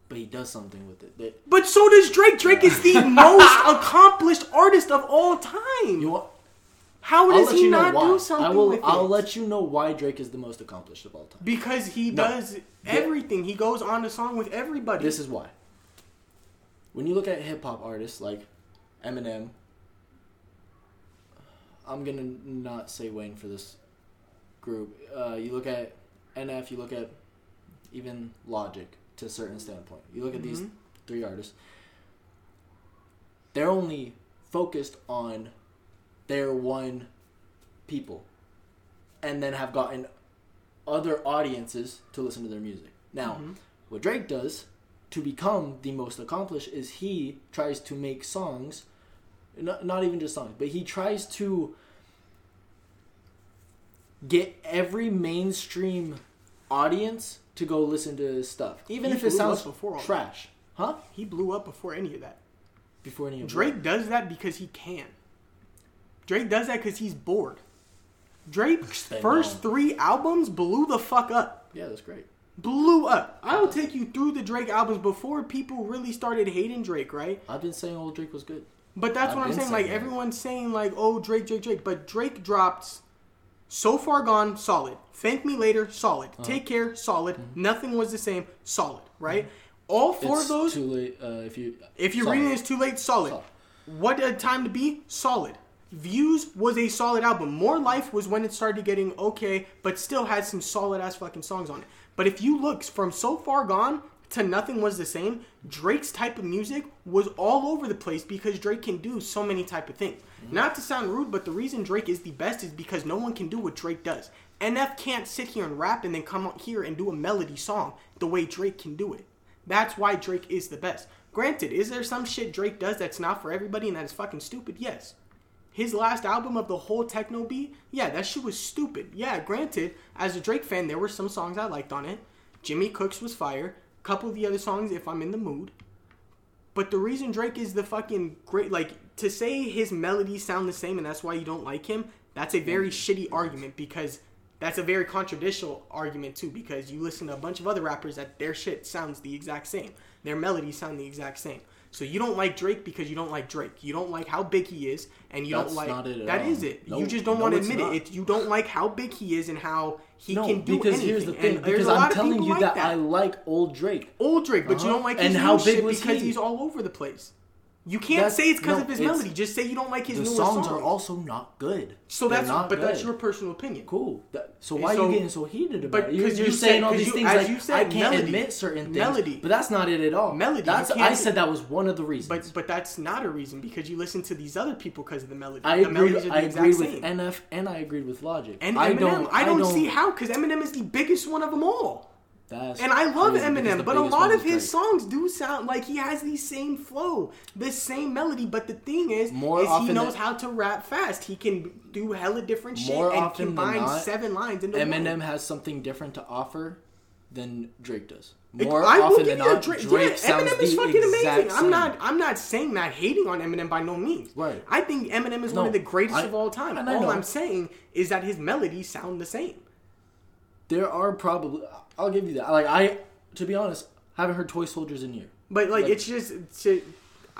But he does something with it. That, But so does Drake. Drake is the most accomplished artist of all time. you want? How I'll does he you know not why. do something I will. with I'll it? let you know why Drake is the most accomplished of all time. because he No. does everything. He goes on to song with everybody. This is why. When you look at hip hop artists like Eminem. I'm gonna not say Wayne for this group. Uh, you look at NF. You look at even Logic to a certain standpoint. You look at these Mhm. three artists. They're only focused on their one people, and then have gotten other audiences to listen to their music. Now, Mhm. what Drake does to become the most accomplished is he tries to make songs, not, not even just songs, but he tries to get every mainstream audience to go listen to his stuff, even He if it sounds before trash, huh? He blew up before any of that. Before any of Drake does that because he can. Drake does that because he's bored. Drake's first on. three albums blew the fuck up. yeah, that's great. Blew up. I will take you through the Drake albums before people really started hating Drake, right? I've been saying old Drake was good. But that's I've what I'm been saying. Like that. everyone's saying, like, oh Drake, Drake, Drake. But Drake dropped "So Far Gone," solid. "Thank Me Later," solid. Uh-huh. "Take Care," solid. Mm-hmm. Nothing was the same, solid. Right? All four it's of those. too late. Uh, if you if you're Solid. reading this too late, solid. Solid. What a time to be, solid. Views was a solid album. More Life was when it started getting okay, but still had some solid ass fucking songs on it. But if you look from So Far Gone to Nothing Was the Same, Drake's type of music was all over the place because Drake can do so many type of things. Mm-hmm. Not to sound rude, but the reason Drake is the best is because no one can do what Drake does. NF can't sit here and rap and then come out here and do a melody song the way Drake can do it. That's why Drake is the best. Granted, is there some shit Drake does that's not for everybody and that is fucking stupid? Yes. His last album of the whole techno beat, yeah, that shit was stupid. Yeah, granted, as a Drake fan, there were some songs I liked on it. Jimmy Cooks was fire. Couple of the other songs, if I'm in the mood. But the reason Drake is the fucking great, like, to say his melodies sound the same and that's why you don't like him, that's a very mm. shitty argument because that's a very contradictory argument too because you listen to a bunch of other rappers that their shit sounds the exact same. Their melodies sound the exact same. So you don't like Drake because you don't like Drake. You don't like how big he is, and you That's don't like not it at that all. is it. No, you just don't no, want to admit not. it. You don't like how big he is and how he no, can do because anything. here's the thing. And Because I'm telling you like that, that I like old Drake. old Drake, but you Uh-huh. don't like And his how big shit because he? he's all over the place. You can't That's- say it's because no, of his melody. Just say you don't like his The newer songs are also not good. so that's not but that's your personal opinion. Cool. That, so why so- are you getting so heated about but it? You're, you're you saying said- all these you- things like you said, I can't melody. admit certain things, Melody. but that's not it at all. Melody, That's I said that was one of the reasons. But but that's not a reason because you listen to these other people because of the melody. I the agreed. melodies are the I exact agreed with same. NF and I agreed with Logic. and I Eminem, don't. I don't, see how because Eminem is the biggest one of them all. That's And I love Eminem, but a lot of his Drake. songs do sound like he has the same flow, the same melody. But the thing is, More is he knows how to rap fast. He can do hella different shit and combine not, seven lines into Eminem one. has something different to offer than Drake does. More I often than not, Drake. Drake yeah, sounds Eminem is the fucking amazing. I'm not. I'm not saying that hating on Eminem by no means. Right. I think Eminem is one of the greatest I- of all time. All. I'm saying is that his melodies sound the same. There are probably. I'll give you that. Like I, to be honest, haven't heard Toy Soldiers in a year. But like, Like- it's just. It's a-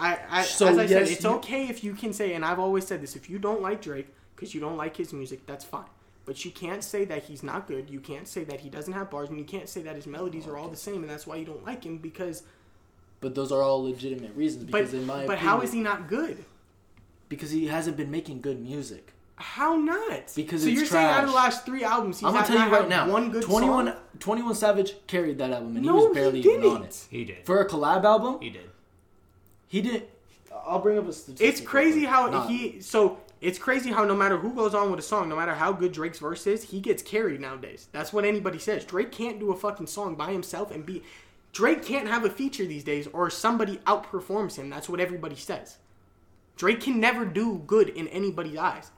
I, I So, as I said, yes, it's you- okay if you can say, and I've always said this: if you don't like Drake because you don't like his music, that's fine. But you can't say that he's not good. You can't say that he doesn't have bars, and you can't say that his melodies are all the same, and that's why you don't like him. Because, But those are all legitimate reasons. Because but in my but opinion, how is he not good? Because he hasn't been making good music. How not? Because so it's you're saying out of the last three albums, he's I'm gonna tell you right now. one good 21, song. 21 Savage carried that album, and no, he was barely he even didn't. on it. He did. For a collab album, He did. he didn't. I'll bring up a statistic. It's crazy how quick. Nah, he so it's crazy how no matter who goes on with a song, no matter how good Drake's verse is, he gets carried nowadays. That's what anybody says. Drake can't do a fucking song by himself and be Drake can't have a feature these days or somebody outperforms him. That's what everybody says. Drake can never do good in anybody's eyes.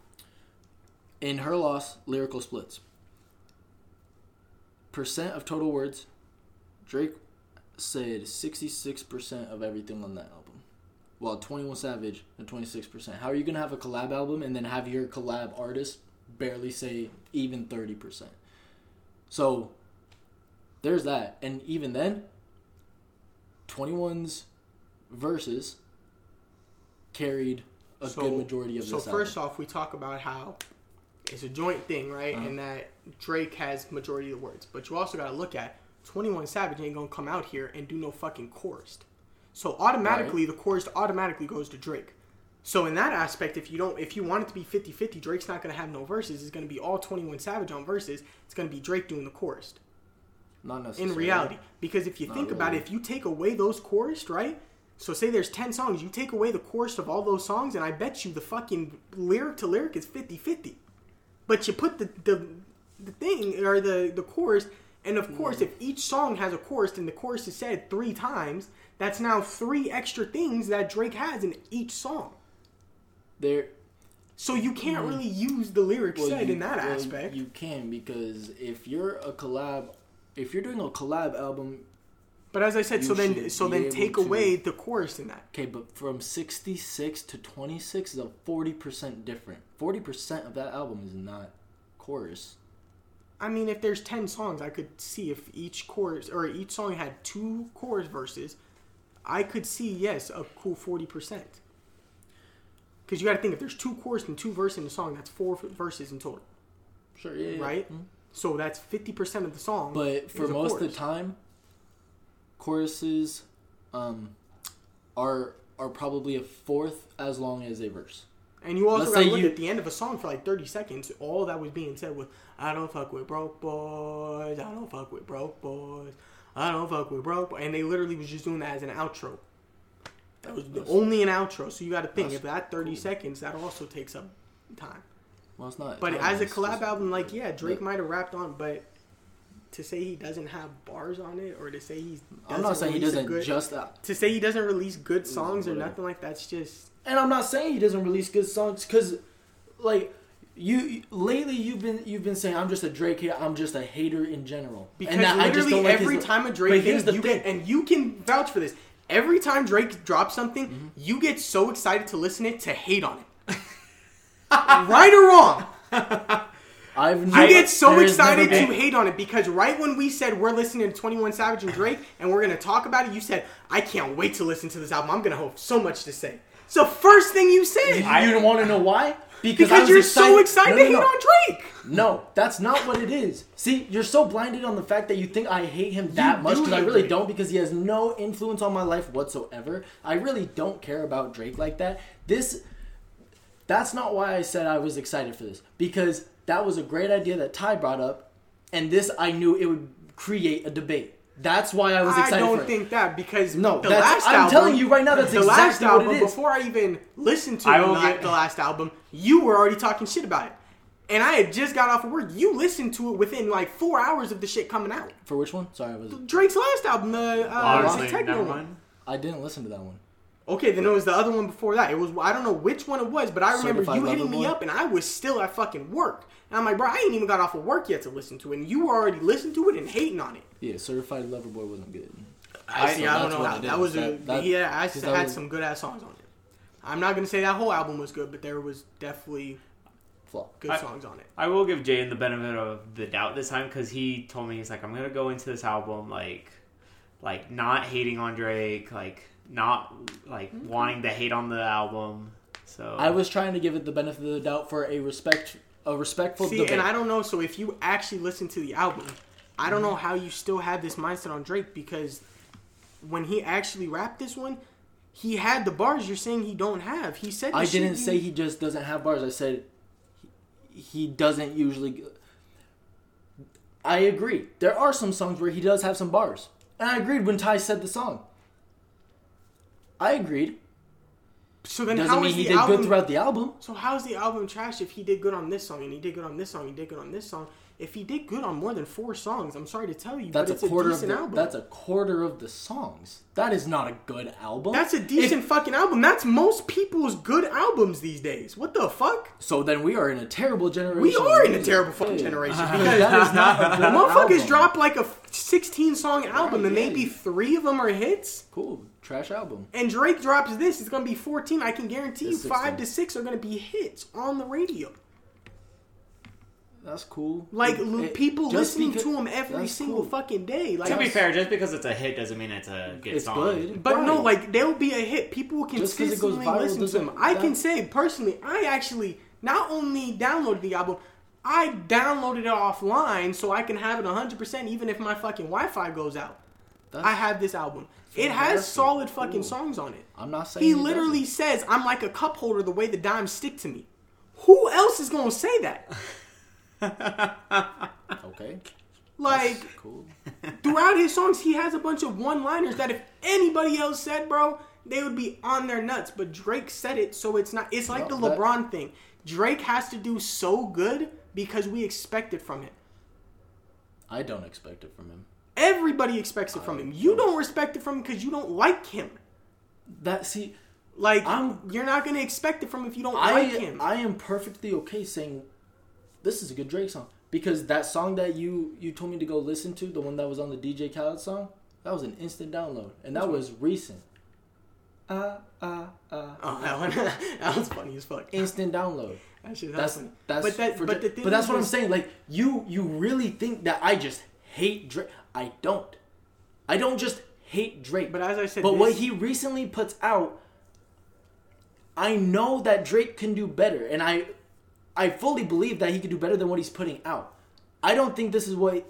In her loss, lyrical splits. Percent of total words, Drake said 66% of everything on that album. While 21 Savage at 26%. How are you going to have a collab album and then have your collab artist barely say even 30%? So there's that. And even then, 21's verses carried a good majority of the so this first album. off, we talk about how it's a joint thing, right? Uh-huh. And that Drake has majority of the words. But you also got to look at 21 Savage ain't gonna come out here and do no fucking chorus. So automatically, the chorus automatically goes to Drake. So in that aspect, if you don't, if you want it to be 50-50, Drake's not gonna have no verses. It's gonna be all Twenty One Savage on verses. It's gonna be Drake doing the chorus Not necessarily. in reality. Because if you Not think about it, if you take away those chorus, right? So say there's 10 songs, you take away the chorus of all those songs, and I bet you the fucking lyric to lyric is 50-50. But you put the the, the thing or the the chorus, and of course, if each song has a chorus, and the chorus is said three times, that's now three extra things that Drake has in each song. There. So you can't mm. really use the lyrics well, said you- in that well, aspect. You can because if you're a collab, if you're doing a collab album, but as I said, you so then so then take to- away the chorus in that. okay, but from 66 to 26 is a 40% different. 40% of that album is not chorus. I mean, if there's ten songs, I could see if each chorus or each song had two chorus verses, I could see yes a cool forty percent. Because you got to think if there's two chorus and two verses in a song, that's four verses in total, Sure, yeah, yeah. right? Mhm. So that's fifty percent of the song. But for most of the time, choruses um, are are probably a fourth as long as a verse. and you also got to look you- at the end of a song for like thirty seconds. All that was being said was, "I don't fuck with broke boys. I don't fuck with broke boys. I don't fuck with broke." Boys. And they literally was just doing that as an outro. That was That's- only an outro. So you got to think if that thirty cool. seconds, that also takes up time. Well, it's not. But as a collab album, like yeah, Drake might have rapped on, but to say he doesn't have bars on it, or to say he's I'm not saying he doesn't good, just that. to say he doesn't release good songs or nothing like that's just And I'm not saying he doesn't release good songs because, like, you lately you've been you've been saying I'm just a Drake hater. I'm just a hater in general. because and that I just literally like every his- time a But Drake the you thing. get and you can vouch for this. Every time Drake drops something, Mm-hmm. you get so excited to listen it to hate on it. right or wrong, I've you never- get so there has never excited to hate on it because right when we said we're listening to Twenty One Savage and Drake and we're gonna talk about it, you said I can't wait to listen to this album. I'm gonna have so much to say. It's the first thing you said You don't want to know why? Because, because you're so excited No, to no, hate no. on Drake. No, that's not what it is. See, you're so blinded on the fact that you think I hate him that You much because I really Drake. don't because he has no influence on my life whatsoever. I really don't care about Drake like that. This that's not why I said I was excited for this because that was a great idea that Ty brought up and this I knew it would create a debate. That's why I was excited. I don't for it. think that because No, the that's- last I'm album, telling you right now that's the last exactly what album. it is. Before I even listened to I the, will get- the last album, you were already talking shit about it, and I had just got off of work. You listened to it within like four hours of the shit coming out. For which one? Sorry, I was Drake's last album, the uh, Honestly, the techno one. I didn't listen to that one. Okay, then it was the other one before that. It was I don't know which one it was, but I remember Certified you hitting me Boy? up, and I was still at fucking work. And I'm like, bro, I ain't even got off of work yet to listen to it, and you were already listening to it and hating on it. Yeah, Certified Lover Boy wasn't good. I see. so I don't know what how it that is. was a That- that- yeah. I 'cause had was- some good ass songs on it. I'm not gonna say that whole album was good, but there was definitely Flaw. good I- songs on it. I will give Jaden the benefit of the doubt this time because he told me he's like, I'm gonna go into this album like, like not hating on Drake, like not like mm-hmm. wanting to hate on the album. So I was trying to give it the benefit of the doubt for a respect, a respectful See, debate. and I don't know. So if you actually listen to the album, I don't know mm-hmm. how you still have this mindset on Drake because when he actually rapped this one, he had the bars you're saying he don't have. He said I didn't you- say he just doesn't have bars. I said he, he doesn't usually. I agree. There are some songs where he does have some bars, and I agreed when Ty said the song. I agreed. So then Doesn't how mean is he the did album? good throughout the album. So how's the album trash if he did good on this song and he did good on this song, and he did good on this song? If he did good on more than four songs, I'm sorry to tell you, That's but it's a quarter a of decent the. album. That's a quarter of the songs. That is not a good album. That's a decent fucking album. That's most people's good albums these days. What the fuck? So then we are in a terrible generation. We are in a terrible fucking generation Because that is not a good motherfuckers album. drop like a 16 song album and yeah. maybe three of them are hits. Cool trash album. And Drake drops this, it's gonna be 14. I can guarantee you It's five 16. to six are gonna be hits on the radio. That's cool. Like It- l- it- people just listening because- to him every that's single cool. fucking day. Like to be fair, just because it's a hit doesn't mean it's a good It's song. good. But no, Right. like they'll be a hit. People will Just 'cause it goes consistently viral listen to doesn't- them. I can say personally, I actually not only downloaded the album, I downloaded it offline so I can have it 100% even if my fucking Wi-Fi goes out. That's- I have this album. It has solid fucking songs on it. I'm not saying He doesn't. literally says, "I'm like a cup holder. The way the dimes stick to me." Who else is gonna say that? Okay. Like That's cool. throughout his songs, he has a bunch of one-liners that if anybody else said, bro, they would be on their nuts. But Drake said it, so it's not. It's like No, the that- LeBron thing. Drake has to do so good because we expect it from him. I don't expect it from him. Everybody expects it from him. You don't respect it from him because you don't like him. That see, Like I'm- you're not gonna expect it from him if you don't I like him. I am perfectly okay saying this is a good Drake song because that song that you you told me to go listen to, the one that was on the DJ Khaled song, that was an instant download, and that was recent. Ah ah ah. oh, that one, that was funny as fuck. Instant download. That shit, That's funny. that's but that, for but the thing but that's is, what I'm saying. Like you you really think that I just hate Drake? I don't. I don't just hate Drake. But as I said, But what he recently puts out, I know that Drake can do better, and I, I fully believe that he can do better than what he's putting out. I don't think this is what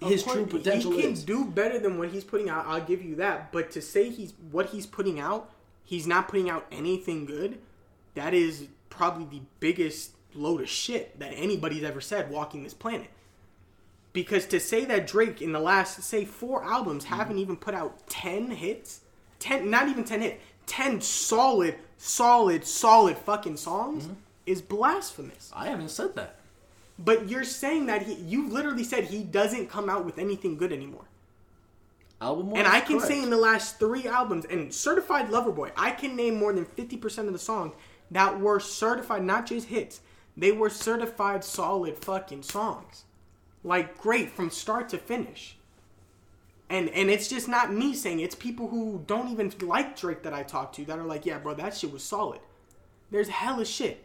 his course, true potential is. He can is. do better than what he's putting out. I'll give you that. But to say he's what he's putting out, he's not putting out anything good. That is probably the biggest load of shit that anybody's ever said walking this planet. Because to say that Drake in the last say four albums Mm-hmm. haven't even put out ten hits, ten not even ten hits, ten solid, solid, solid fucking songs Mm-hmm. is blasphemous. I haven't said that. But you're saying that he you literally said he doesn't come out with anything good anymore. Album And I can say in the last three albums, and Certified Lover Boy, I can name more than 50% of the songs that were certified, not just hits. They were certified solid fucking songs. Like, great from start to finish. And and it's just not me saying it, it's people who don't even like Drake that I talk to that are like, yeah, bro, that shit was solid. There's hella shit.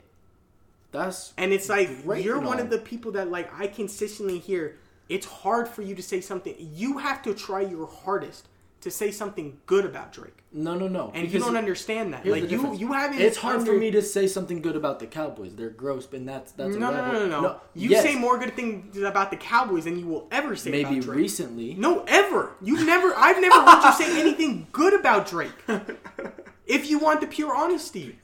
that's And it's like you're one of the people that like I consistently hear. It's hard for you to say something. You have to try your hardest to say something good about Drake, no no no. and you don't understand that. Like you, you haven't. It's hard for me to say something good about the Cowboys. They're gross, and that's that's No, no, no, no, no. You yes, say more good things about the Cowboys than you will ever say maybe about Drake. Maybe recently. No, ever. You've never. I've never heard you say anything good about Drake. If you want the pure honesty,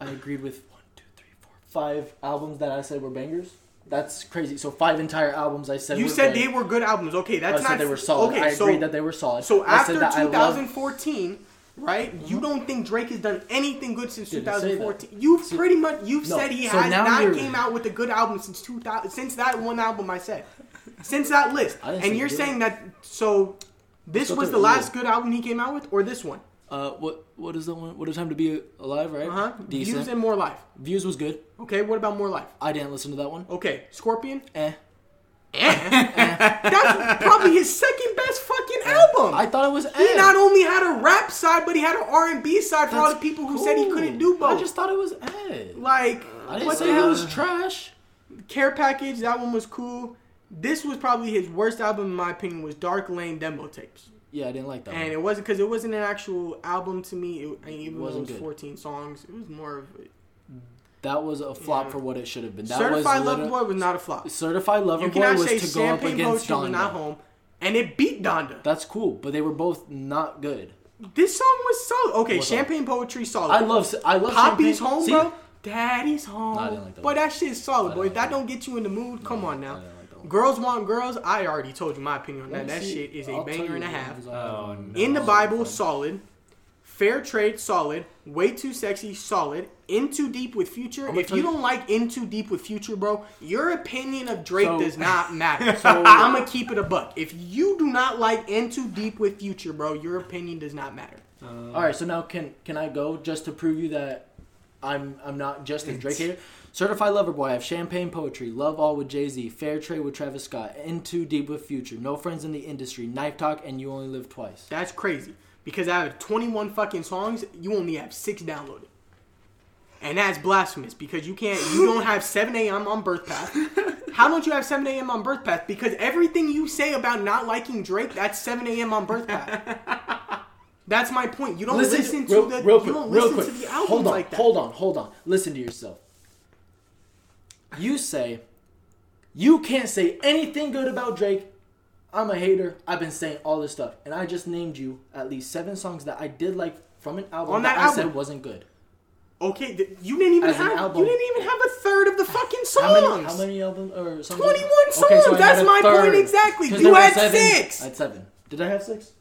I agreed with one, two, three, four, five albums that I said were bangers. That's crazy. So five entire albums I said you said bang- they were good albums. Okay, that's I that's said not. they were solid. Okay, I so agreed that they were solid. So I after said that I love- 2014, right? You mm-hmm. don't think Drake has done anything good since Didn't 2014? You've See- pretty much you've No, said he so has not you're- came out with a good album since 2000 since that one album I said. Since that list. And you're saying that so this was the last good album he came out with or this one? Uh, what what is that one? What a time to be alive, right? Uh-huh. Decent. Views and More Life. Views was good. Okay, what about More Life? I didn't listen to that one. Okay, Scorpion. Eh. That's probably his second best fucking album. I thought it was. he eh. not only had a rap side, but he had an R and B side for all the people who said he couldn't do both. I just thought it was. Eh. like I didn't what say the it hell? was trash. Care Package, that one was cool. This was probably his worst album in my opinion. Was Dark Lane demo tapes, Yeah, I didn't like that. and one. it wasn't because it wasn't an actual album to me. It, I mean, even it Wasn't was good. 14 songs, it was more of That was a flop Yeah. for what it should have been. That Certified Lover Boy was not a flop. Certified Lover Boy was to go up against Poetry was not Donda. home, and it beat Donda. That's cool, but they were both not good. This song was solid. Okay, What's up? Champagne Poetry solid. I love. I love. Papi's Champagne- home, See? bro. Daddy's home. No, I didn't like that Boy, one. that shit's solid, boy. If that that don't get you in the mood, come on now. I didn't like that one. Girls want girls. I already told you my opinion on that. me That see. shit is a I'll banger and a half. Oh, no. In the Bible, solid. Fair trade, solid. Way too sexy, solid. In too deep with Future. gonna If you you- don't like In Too Deep with Future, bro, your opinion of Drake So- does not matter. So- I'm gonna keep it a buck. If you do not like In Too Deep with Future, bro, your opinion does not matter. All right, so now can can I go just to prove you that I'm I'm not just a Drake hater? Certified Lover Boy. I have Champagne Poetry, Love All with Jay Z, Fair Trade with Travis Scott, In Too Deep with Future, No Friends in the Industry, Knife Talk, and You Only Live Twice. That's crazy. Because out of 21 fucking songs, you only have six downloaded. And that's blasphemous because you can't, you don't have 7 a.m. on Bridle Path. How don't you have 7 a.m. on Bridle Path? Because everything you say about not liking Drake, that's 7 a.m. on Bridle Path. That's my point. You don't listen, to real, the, real you quick, don't real listen quick. to the albums hold on, like that. hold on, hold on. Listen to yourself. You say you can't say anything good about Drake I'm a hater. I've been saying all this stuff, and I just named you at least seven songs that I did like from an album On that, that I album. said wasn't good. Okay, th- you didn't even As an have album. you didn't even have a third of the fucking songs. How many? How many albums or songs? 21 Okay, so I songs, that's had a my third. point exactly. 'Cause You there were had seven. six. I had seven. Did I have six?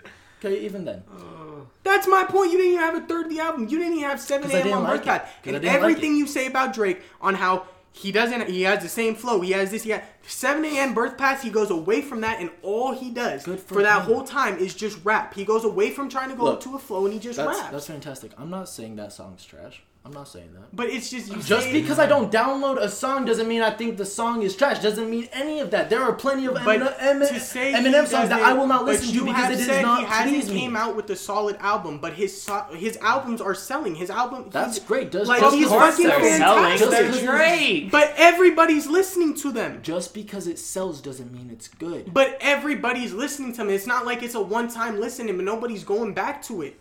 Okay, even then. Uh, that's my point. You didn't even have a third of the album. You didn't even have 7 'Cause I a.m. didn't on like Birth Cat. I And didn't like everything it. you say about Drake on how he doesn't, he has the same flow. He has this. He has 7 a.m. Bridle Path. He goes away from that, and all he does for, for that whole time is just rap. He goes away from trying to go Look, to a flow, and he just That's raps. that's fantastic. I'm not saying that song's trash. I'm not saying that. but it's just you Just say- because I don't download a song doesn't mean I think the song is trash. Doesn't mean any of that. There are plenty of But Eminem, Eminem, to say songs that I will not listen to you because have it does said not he hasn't please me. came out with a solid album, but his so- his albums are selling. His album That's he's- great. Does Like, just he's Of course fucking they're selling. fantastic. They're great. But everybody's listening to them. just because it sells doesn't mean it's good. But everybody's listening to them. It's not like it's a one time listening, but nobody's going back to it.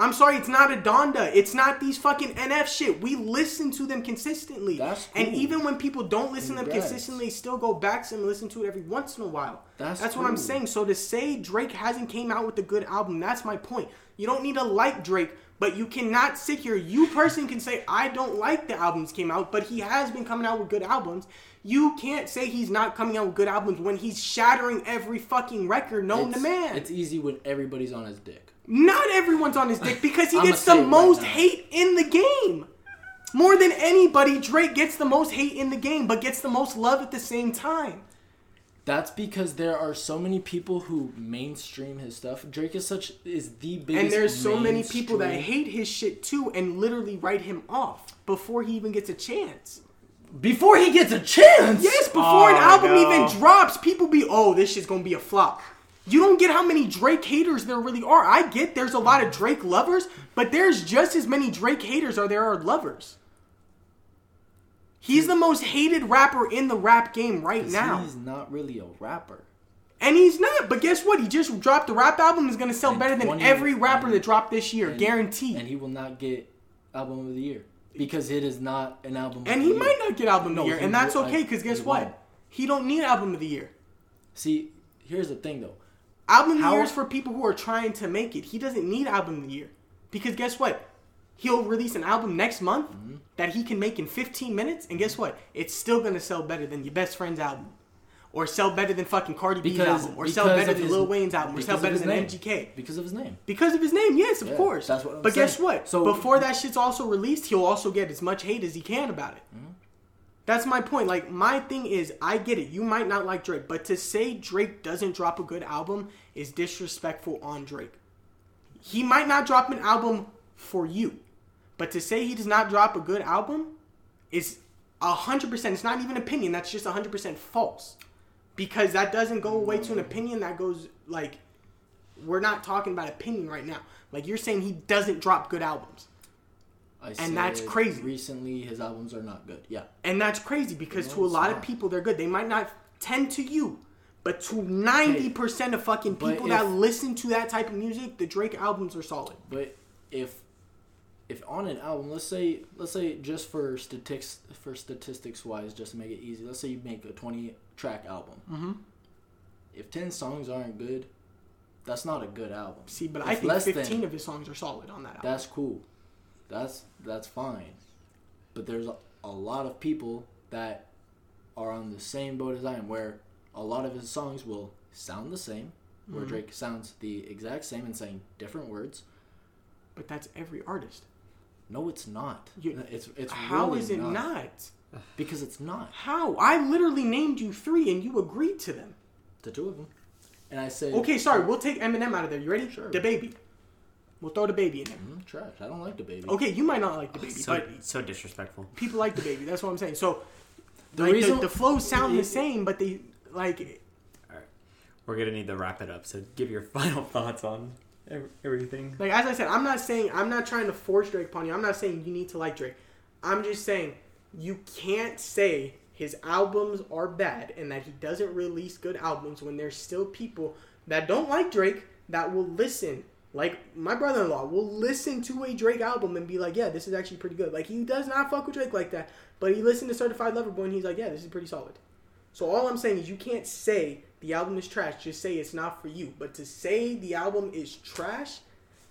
I'm sorry, it's not a Donda. It's not these fucking NF shit. We listen to them consistently. That's And even when people don't listen to them consistently, still go back to them and listen to it every once in a while. That's what I'm saying. So to say Drake hasn't came out with a good album, that's my point. You don't need to like Drake, but you cannot sit here. You person can say I don't like the albums came out, but he has been coming out with good albums. You can't say he's not coming out with good albums when he's shattering every fucking record known it's, to man. It's easy when everybody's on his dick. Not everyone's on his dick because he gets the it right most hate in the game. More than anybody, Drake gets the most hate in the game, but gets the most love at the same time. That's because there are so many people who mainstream his stuff. Drake is such is the biggest. And there's so many people that hate his shit too and literally write him off before he even gets a chance. before he gets a chance. Yes, before an Oh, album no. even drops, people be, oh, this shit's gonna be a flop. You don't get how many Drake haters there really are. I get there's a lot of Drake lovers, but there's just as many Drake haters are there are lovers. He's the most hated rapper in the rap game right now. he's not really a rapper. And he's not, but guess what? He just dropped the rap album is gonna sell And better than every rapper and- that dropped this year, And- guaranteed. And he will not get album of the year because it is not an album. And he the might not get album of No, the year, and that's uh, okay because guess what? He don't need album of the year. See, here's the thing though. Album of the How- year is for people who are trying to make it. He doesn't need album of the year because guess what? He'll release an album next month Mm-hmm. that he can make in 15 minutes, and guess what? It's still gonna sell better than your best friend's album, or sell better than fucking Cardi B's album, or sell better than his- Lil Wayne's album, or sell better than name. MGK. because of his name. Because of his name, yes, of Yeah, course. that's what I'm but guess what? So- before that shit's also released, he'll also get as much hate as he can about it. Mm-hmm. That's my point. Like my thing is, I get it. You might not like Drake, but to say Drake doesn't drop a good album is disrespectful on Drake. He might not drop an album for you, but to say he does not drop a good album is hundred percent. It's not even opinion. That's just hundred percent false, because that doesn't go away to an opinion. That goes like we're not talking about opinion right now. Like you're saying he doesn't drop good albums. I And that's crazy. Recently, his albums are not good. Yeah, And that's crazy because No, to a lot of people they're good. They might not tend to you, but to 90% of fucking people that listen to that type of music, the Drake albums are solid. but if if on an album, let's say let's say just for statistics for statistics wise, just to make it easy, let's say you make a twenty track album. Mm-hmm. If ten songs aren't good, that's not a good album. See, but If I think 15 than- of his songs are solid on that album. That's cool. That's that's fine. But there's a, a lot of people that are on the same boat as I am, where a lot of his songs will sound the same, where Mm-hmm. Drake sounds the exact same and saying different words. but that's every artist. No, it's not. You- it's it's How really is it not. not? Because it's not How? I literally named you three and you agreed to them. the two of them. And I said, Okay, sorry, we'll take Eminem out of there. You ready? Sure. The baby. We'll throw the baby in there. mm, trash. I don't like the baby. Okay, you might not like the baby, So, but so disrespectful. people like the baby. That's what I'm saying. So, The like, reason- the, the flows sound the same, but they like All right, We're gonna need to wrap it up. So give your final thoughts on everything. Like as I said, I'm not saying I'm not trying to force Drake upon you. I'm not saying you need to like Drake. I'm just saying you can't say his albums are bad and that he doesn't release good albums when there's still people that don't like Drake that will listen. Like my brother-in-law will listen to a Drake album and be like, "Yeah, this is actually pretty good." Like he does not fuck with Drake like that, but he listened to Certified Lover Boy and he's like, "Yeah, this is pretty solid." So all I'm saying is you can't say the album is trash. Just say it's not for you. But to say the album is trash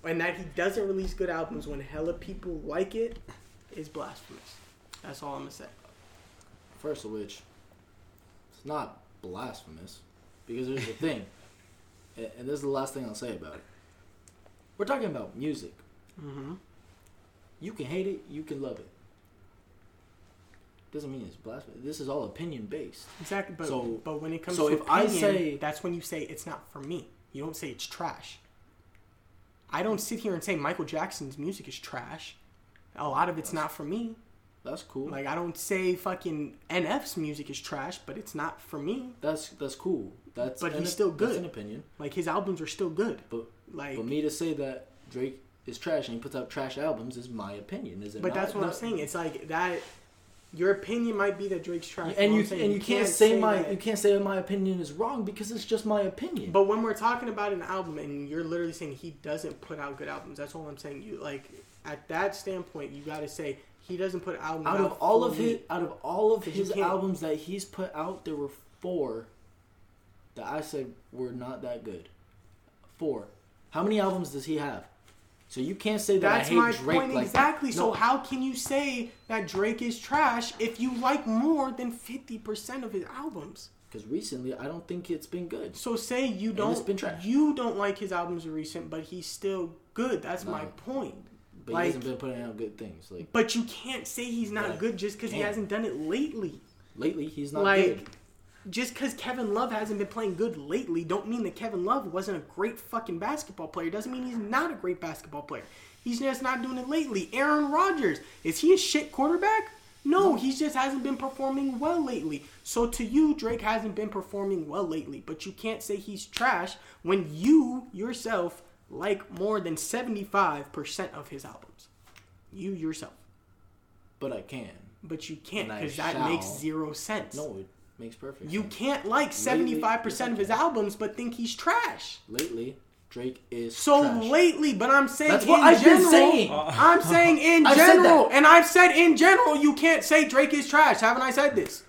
and that he doesn't release good albums when hella people like it is blasphemous. That's all I'm gonna say. First of which, it's not blasphemous because there's the thing, and this is the last thing I'll say about it. We're talking about music. Mm-hmm. You can hate it, you can love it. Doesn't mean it's blasphemous. This is all opinion based. Exactly. But So- but when it comes so to if I say- that's when you say it's not for me. You don't say it's trash. I don't sit here and say Michael Jackson's music is trash. A lot of it's not for me. That's cool. Like I don't say fucking NF's music is trash, but it's not for me. that's that's cool. That's But he's still That's good. an opinion. Like his albums are still good. But Like but me to say that Drake is trash and he puts out trash albums is my opinion. Is it? But not? that's what I'm saying. It's like that. Your opinion might be that Drake's trash. And you and you, can't, say, my that- you can't say that my opinion is wrong because it's just my opinion. But when we're talking about an album, and you're literally saying he doesn't put out good albums, that's all I'm saying. You like at that standpoint, you got to say he doesn't put albums out out of all of me. his out of all of his albums that he's put out, there were four that I said were not that good. Four. How many albums does he have? So you can't say that That's I hate my Drake point like exactly. So No, how can you say that Drake is trash if you like more than fifty percent of his albums? Because recently, I don't think it's been good. So say you And don't it's been trash. you don't like his albums recent, but he's still good. That's my point. But Like- he hasn't been putting out good things. Like But you can't say he's not good just because he hasn't done it lately. lately, he's not like good. Just because Kevin Love hasn't been playing good lately, don't mean that Kevin Love wasn't a great fucking basketball player. Doesn't mean he's not a great basketball player. He's just not doing it lately. Aaron Rodgers is he a shit quarterback? No, he just hasn't been performing well lately. So to you, Drake hasn't been performing well lately. But you can't say he's trash when you yourself like more than seventy five percent of his albums. You yourself. But I can. But you can't because that shall. makes zero sense. No, it makes perfect. You sense. can't like seventy five percent of his albums, but think he's trash. Lately, Drake is So trash. lately, but I'm saying That's in what I've been general, saying. I'm saying in I've general, and I've said in general, you can't say Drake is trash. Haven't I said this?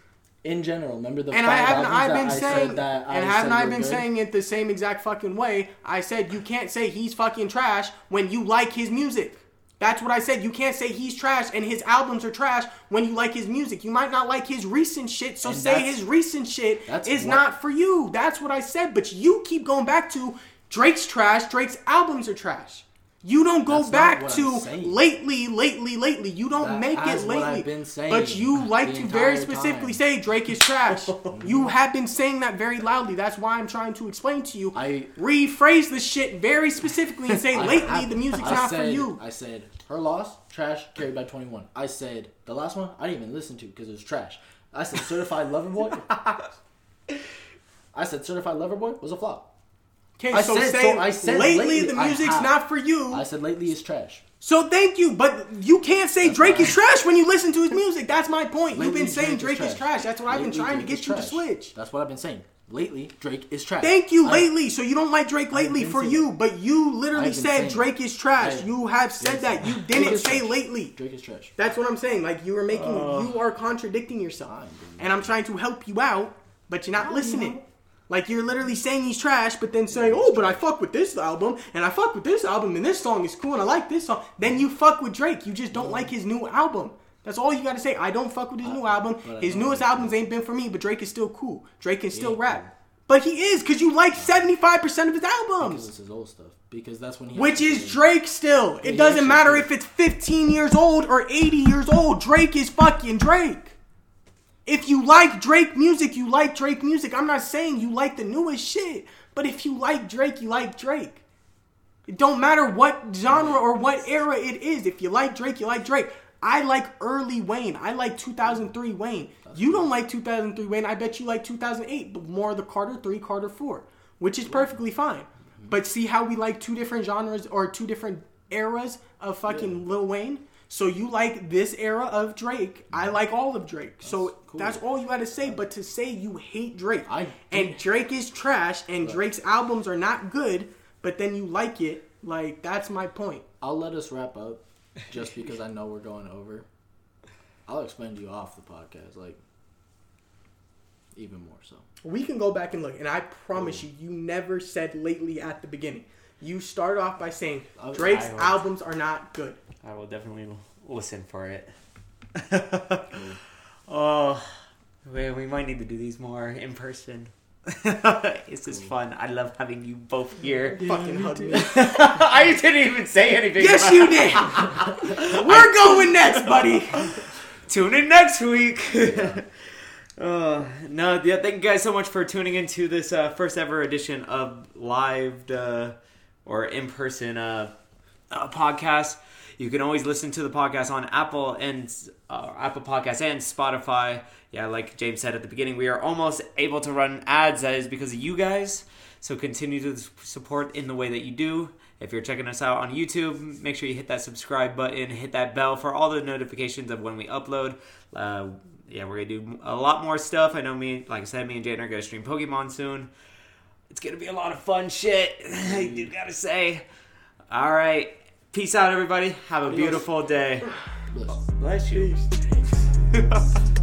In general, remember the And I haven't I that been saying that and haven't I been good? saying it the same exact fucking way? I said you can't say he's fucking trash when you like his music. That's what I said. You can't say he's trash and his albums are trash when you like his music. You might not like his recent shit, so And say his recent shit is what- not for you. That's what I said. But you keep going back to Drake's trash. Drake's albums are trash. You don't go That's back to lately, lately, lately. You don't That- make it lately. I've been saying but you like to very specifically time. say Drake is trash. Mm-hmm. you have been saying that very loudly. That's why I'm trying to explain to you. I- rephrase the shit very specifically and say I- lately I- the music's I not for you. I said her loss, trash, carried by 21. I said the last one I didn't even listen to because it was trash. I said certified lover boy. I said certified lover boy was a flop. Okay, I so said- say so I said lately, lately the I music's not for you. I said lately is trash. so thank you, but you can't say Drake fine. is trash when you listen to his music. That's my point. You've been saying Drake, is, trash. That's what I've been Lately, trying to get is you to switch. That's what I've been saying. Lately, Drake is trash. Thank you, I- lately. So you don't like Drake lately for you, but you literally said Drake is trash. I- you have said that. You didn't say trash. lately. Drake is trash. That's what I'm saying. Like you are making, uh. you are contradicting yourself, and I'm trying to help you out, but you're not No, listening. Like you're literally saying he's trash, but then saying, "Oh, but I fuck with this album, and I fuck with this album, and this song is cool, and I like this song." Then you fuck with Drake. You just don't like his new album. That's all you got to say. I don't fuck with his new uh, album. His newest albums ain't been for me, but Drake is still cool. Drake can still rap. But he is, because you like 75% of his albums. Because it's his old stuff. Because that's when he. Which is Drake still. It doesn't matter if it's 15 years old or 80 years old. Drake is fucking Drake. If you like Drake music, you like Drake music. I'm not saying you like the newest shit, but if you like Drake, you like Drake. It don't matter what genre or what era it is. If you like Drake, you like Drake. I like early Wayne. I like 2003 Wayne. You don't like 2003 Wayne. I bet you like 2008, but more of the Carter 3, Carter 4, which is perfectly fine. But see how we like two different genres or two different eras of fucking Lil Wayne? So you like this era of Drake. I like all of Drake. so cool. that's all you got to say. But to say you hate Drake and Drake is trash and Drake's albums are not good, but then you like it, like that's my point. I'll let us wrap up, just because I know we're going over. I'll explain to you off the podcast. Like, even more so. We can go back and look, and I promise you, you never said lately at the beginning. You start off by saying Drake's albums are not good. I will definitely l- listen for it. oh, we, we might need to do these more in person. this is fun. I love having you both here. Fucking hug me. I didn't even say anything. yes, you did. We're going next, buddy. Tune in next week. uh, no, yeah, thank you guys so much for tuning into this uh, first ever edition of live uh, or in person uh, uh, podcast. You can always listen to the podcast on Apple and uh, Apple Podcasts and Spotify. Yeah, like James said at the beginning, we are almost able to run ads. That is because of you guys. So continue to support in the way that you do. If you're checking us out on YouTube, make sure you hit that subscribe button, hit that bell for all the notifications of when we upload. Uh, yeah, we're gonna do a lot more stuff. I know me, like I said, me and Jaden are gonna stream Pokemon soon. It's gonna be a lot of fun shit. I do gotta say. All right, peace out, everybody. Have a beautiful day. Bless. Bless you.